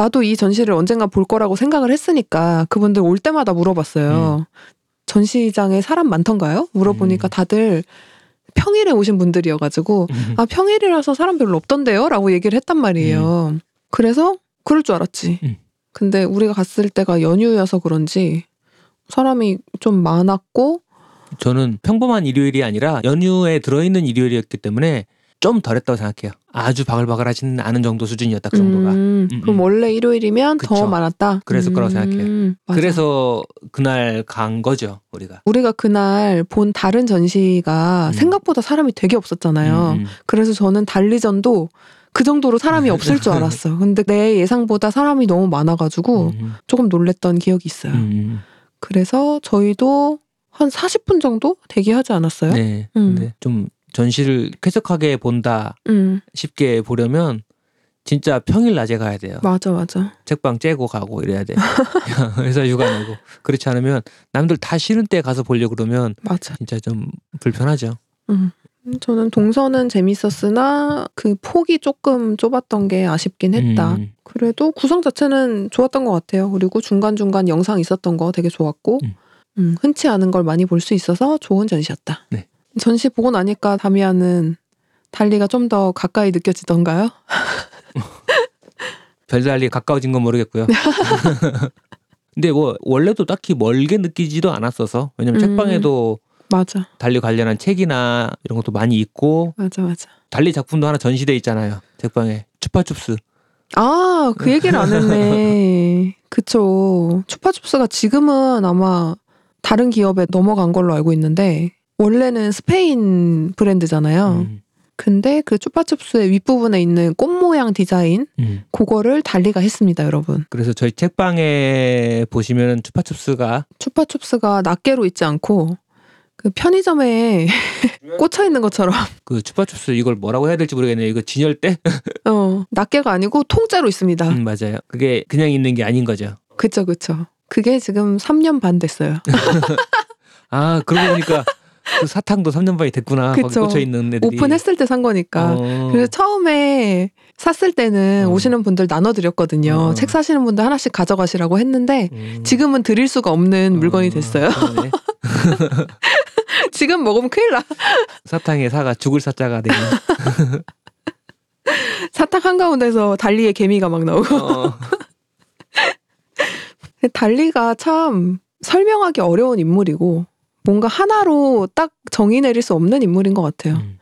나도 이 전시를 언젠가 볼 거라고 생각을 했으니까 그분들 올 때마다 물어봤어요. 전시장에 사람 많던가요? 물어보니까 음. 다들 평일에 오신 분들이어가지고 음. 아 평일이라서 사람 별로 없던데요?라고 얘기를 했단 말이에요. 그래서 그럴 줄 알았지. 음. 근데 우리가 갔을 때가 연휴여서 그런지 사람이 좀 많았고 저는 평범한 일요일이 아니라 연휴에 들어있는 일요일이었기 때문에 좀 덜했다고 생각해요. 아주 바글바글하지는 않은 정도 수준이었다 그 정도가. 음, 음, 그럼 음. 원래 일요일이면 더 그쵸. 많았다. 그랬을 거라고 생각해요. 음, 맞아. 그래서 그날 간 거죠 우리가. 우리가 그날 본 다른 전시가 음. 생각보다 사람이 되게 없었잖아요. 음, 음. 그래서 저는 달리전도 그 정도로 사람이 없을 줄 알았어. 근데 내 예상보다 사람이 너무 많아가지고 음, 조금 놀랬던 기억이 있어요. 음, 그래서 저희도 한 40분 정도 대기하지 않았어요? 네. 음. 근데 좀 전시를 쾌적하게 본다 음, 쉽게 보려면 진짜 평일 낮에 가야 돼요. 맞아, 맞아. 책방 째고 가고 이래야 돼. 회사 휴가 내고 그렇지 않으면 남들 다 쉬는 때 가서 보려 고 그러면 맞아. 진짜 좀 불편하죠. 음. 저는 동선은 재밌었으나 그 폭이 조금 좁았던 게 아쉽긴 했다. 음, 그래도 구성 자체는 좋았던 것 같아요. 그리고 중간중간 영상 있었던 거 되게 좋았고, 음. 음, 흔치 않은 걸 많이 볼 수 있어서 좋은 전시였다. 네. 전시 보고 나니까 다미아는 달리가 좀 더 가까이 느껴지던가요? 별달리 가까워진 건 모르겠고요. 근데 뭐 원래도 딱히 멀게 느끼지도 않았어서 왜냐면 음. 책방에도 맞아, 달리 관련한 책이나 이런 것도 많이 있고 맞아, 맞아. 달리 작품도 하나 전시돼 있잖아요. 책방에 추파춥스. 아, 그 얘기를 안 했네. 그쵸. 추파춥스가 지금은 아마 다른 기업에 넘어간 걸로 알고 있는데, 원래는 스페인 브랜드잖아요. 음, 근데 그 추파춥스의 윗부분에 있는 꽃 모양 디자인, 음. 그거를 달리가 했습니다, 여러분. 그래서 저희 책방에 보시면 추파춥스가 추파춥스가 낱개로 있지 않고 그 편의점에 꽂혀 있는 것처럼 그 추파춥스 이걸 뭐라고 해야 될지 모르겠네요. 이거 진열대? 어 낱개가 아니고 통째로 있습니다. 음, 맞아요. 그게 그냥 있는 게 아닌 거죠. 그쵸 그쵸. 그게 지금 3년 반 됐어요. 아 그러고 보니까 그 사탕도 3년 반이 됐구나. 그쵸. 꽂혀 있는 애들이. 오픈했을 때 산 거니까. 어. 그래서 처음에 샀을 때는 어. 오시는 분들 나눠드렸거든요. 어. 책 사시는 분들 하나씩 가져가시라고 했는데 음. 지금은 드릴 수가 없는 물건이 어, 됐어요. 지금 먹으면 큰일 나. 사탕에 사가 죽을 사자가 되는. 사탕 한가운데서 달리의 개미가 막 나오고. 어. 달리가 참 설명하기 어려운 인물이고 뭔가 하나로 딱 정의 내릴 수 없는 인물인 것 같아요. 음.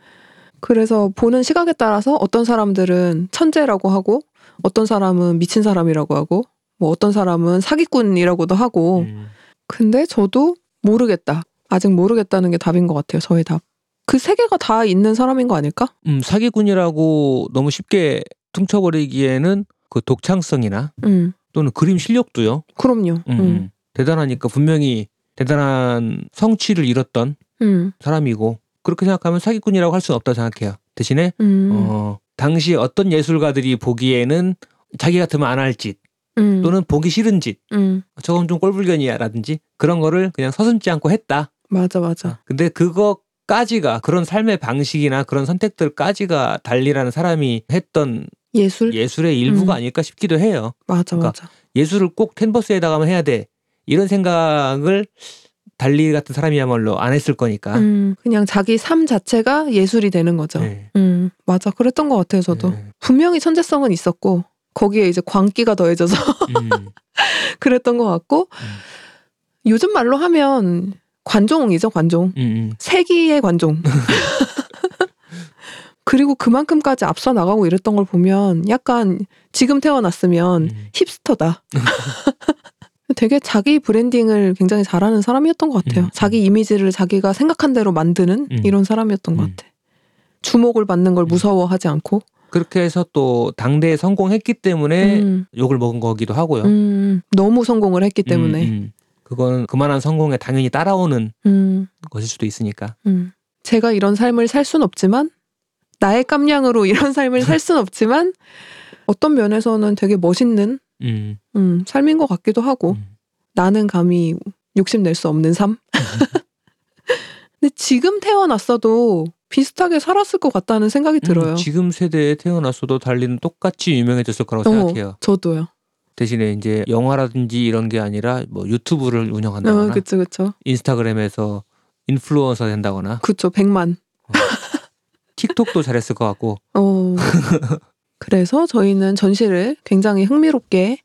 그래서 보는 시각에 따라서 어떤 사람들은 천재라고 하고 어떤 사람은 미친 사람이라고 하고 뭐 어떤 사람은 사기꾼이라고도 하고 음. 근데 저도 모르겠다. 아직 모르겠다는 게 답인 것 같아요. 저의 답. 그 세 개가 다 있는 사람인 거 아닐까? 음, 사기꾼이라고 너무 쉽게 퉁쳐버리기에는 그 독창성이나 음, 또는 그림 실력도요. 그럼요. 음, 음. 대단하니까 분명히 대단한 성취를 이뤘던 음, 사람이고 그렇게 생각하면 사기꾼이라고 할 수는 없다고 생각해요. 대신에 음, 어, 당시 어떤 예술가들이 보기에는 자기 같으면 안 할짓 음, 또는 보기 싫은 짓 음, 저건 좀 꼴불견이야라든지 그런 거를 그냥 서슴지 않고 했다. 맞아, 맞아. 근데 그거 까지가 그런 삶의 방식이나 그런 선택들까지가 달리라는 사람이 했던 예술? 예술의 일부가 음. 아닐까 싶기도 해요. 맞아, 그러니까 맞아. 예술을 꼭 캔버스에다가만 해야 돼. 이런 생각을 달리 같은 사람이야말로 안 했을 거니까. 음, 그냥 자기 삶 자체가 예술이 되는 거죠. 네. 음, 맞아. 그랬던 것 같아요, 저도. 네. 분명히 천재성은 있었고, 거기에 이제 광기가 더해져서 음, 그랬던 것 같고, 요즘 말로 하면 관종이죠, 관종. 음, 음. 세기의 관종. 그리고 그만큼까지 앞서 나가고 이랬던 걸 보면 약간 지금 태어났으면 음. 힙스터다. 되게 자기 브랜딩을 굉장히 잘하는 사람이었던 것 같아요. 음. 자기 이미지를 자기가 생각한 대로 만드는 음. 이런 사람이었던 것 음. 같아. 주목을 받는 걸 음. 무서워하지 않고. 그렇게 해서 또 당대에 성공했기 때문에 음, 욕을 먹은 거기도 하고요. 음, 너무 성공을 했기 때문에. 음, 음. 그건 그만한 성공에 당연히 따라오는 음, 것일 수도 있으니까. 음. 제가 이런 삶을 살 순 없지만 나의 깜냥으로 이런 삶을 살 순 없지만 어떤 면에서는 되게 멋있는 음, 음, 삶인 것 같기도 하고 음. 나는 감히 욕심낼 수 없는 삶. 근데 지금 태어났어도 비슷하게 살았을 것 같다는 생각이 들어요. 음, 지금 세대에 태어났어도 달리는 똑같이 유명해졌을 거라고 어, 생각해요. 저도요. 대신에 이제 영화라든지 이런 게 아니라 뭐 유튜브를 운영한다거나 어, 그쵸, 그쵸. 인스타그램에서 인플루언서 된다거나 그쵸, 백만. 틱톡도 잘했을 것 같고 어. 그래서 저희는 전시를 굉장히 흥미롭게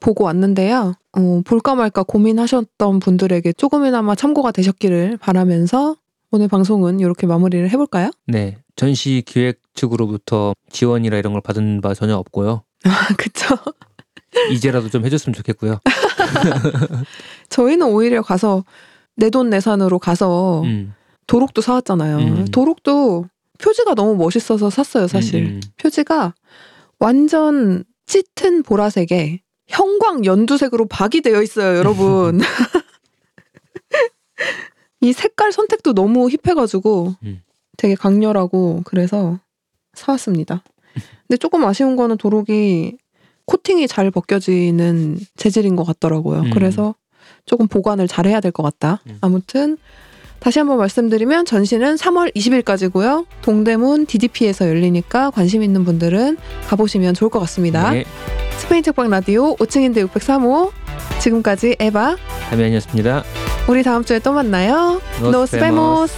보고 왔는데요. 어, 볼까 말까 고민하셨던 분들에게 조금이나마 참고가 되셨기를 바라면서 오늘 방송은 이렇게 마무리를 해볼까요? 네 전시 기획 측으로부터 지원이나 이런 걸 받은 바 전혀 없고요. 아, 그쵸. 이제라도 좀 해줬으면 좋겠고요. 저희는 오히려 가서 내 돈 내산으로 가서 음, 도록도 사왔잖아요. 음. 도록도 표지가 너무 멋있어서 샀어요, 사실. 음, 음. 표지가 완전 짙은 보라색에 형광 연두색으로 박이 되어 있어요, 여러분. 이 색깔 선택도 너무 힙해가지고 음. 되게 강렬하고 그래서 사왔습니다. 근데 조금 아쉬운 거는 도록이 코팅이 잘 벗겨지는 재질인 것 같더라고요. 음. 그래서 조금 보관을 잘 해야 될 것 같다. 음. 아무튼 다시 한번 말씀드리면 전시는 3월 20일까지고요. 동대문 DDP에서 열리니까 관심 있는 분들은 가보시면 좋을 것 같습니다. 네, 스페인 책방 라디오 5층인데 603호 지금까지 에바 담양이었습니다. 우리 다음 주에 또 만나요. Vemos.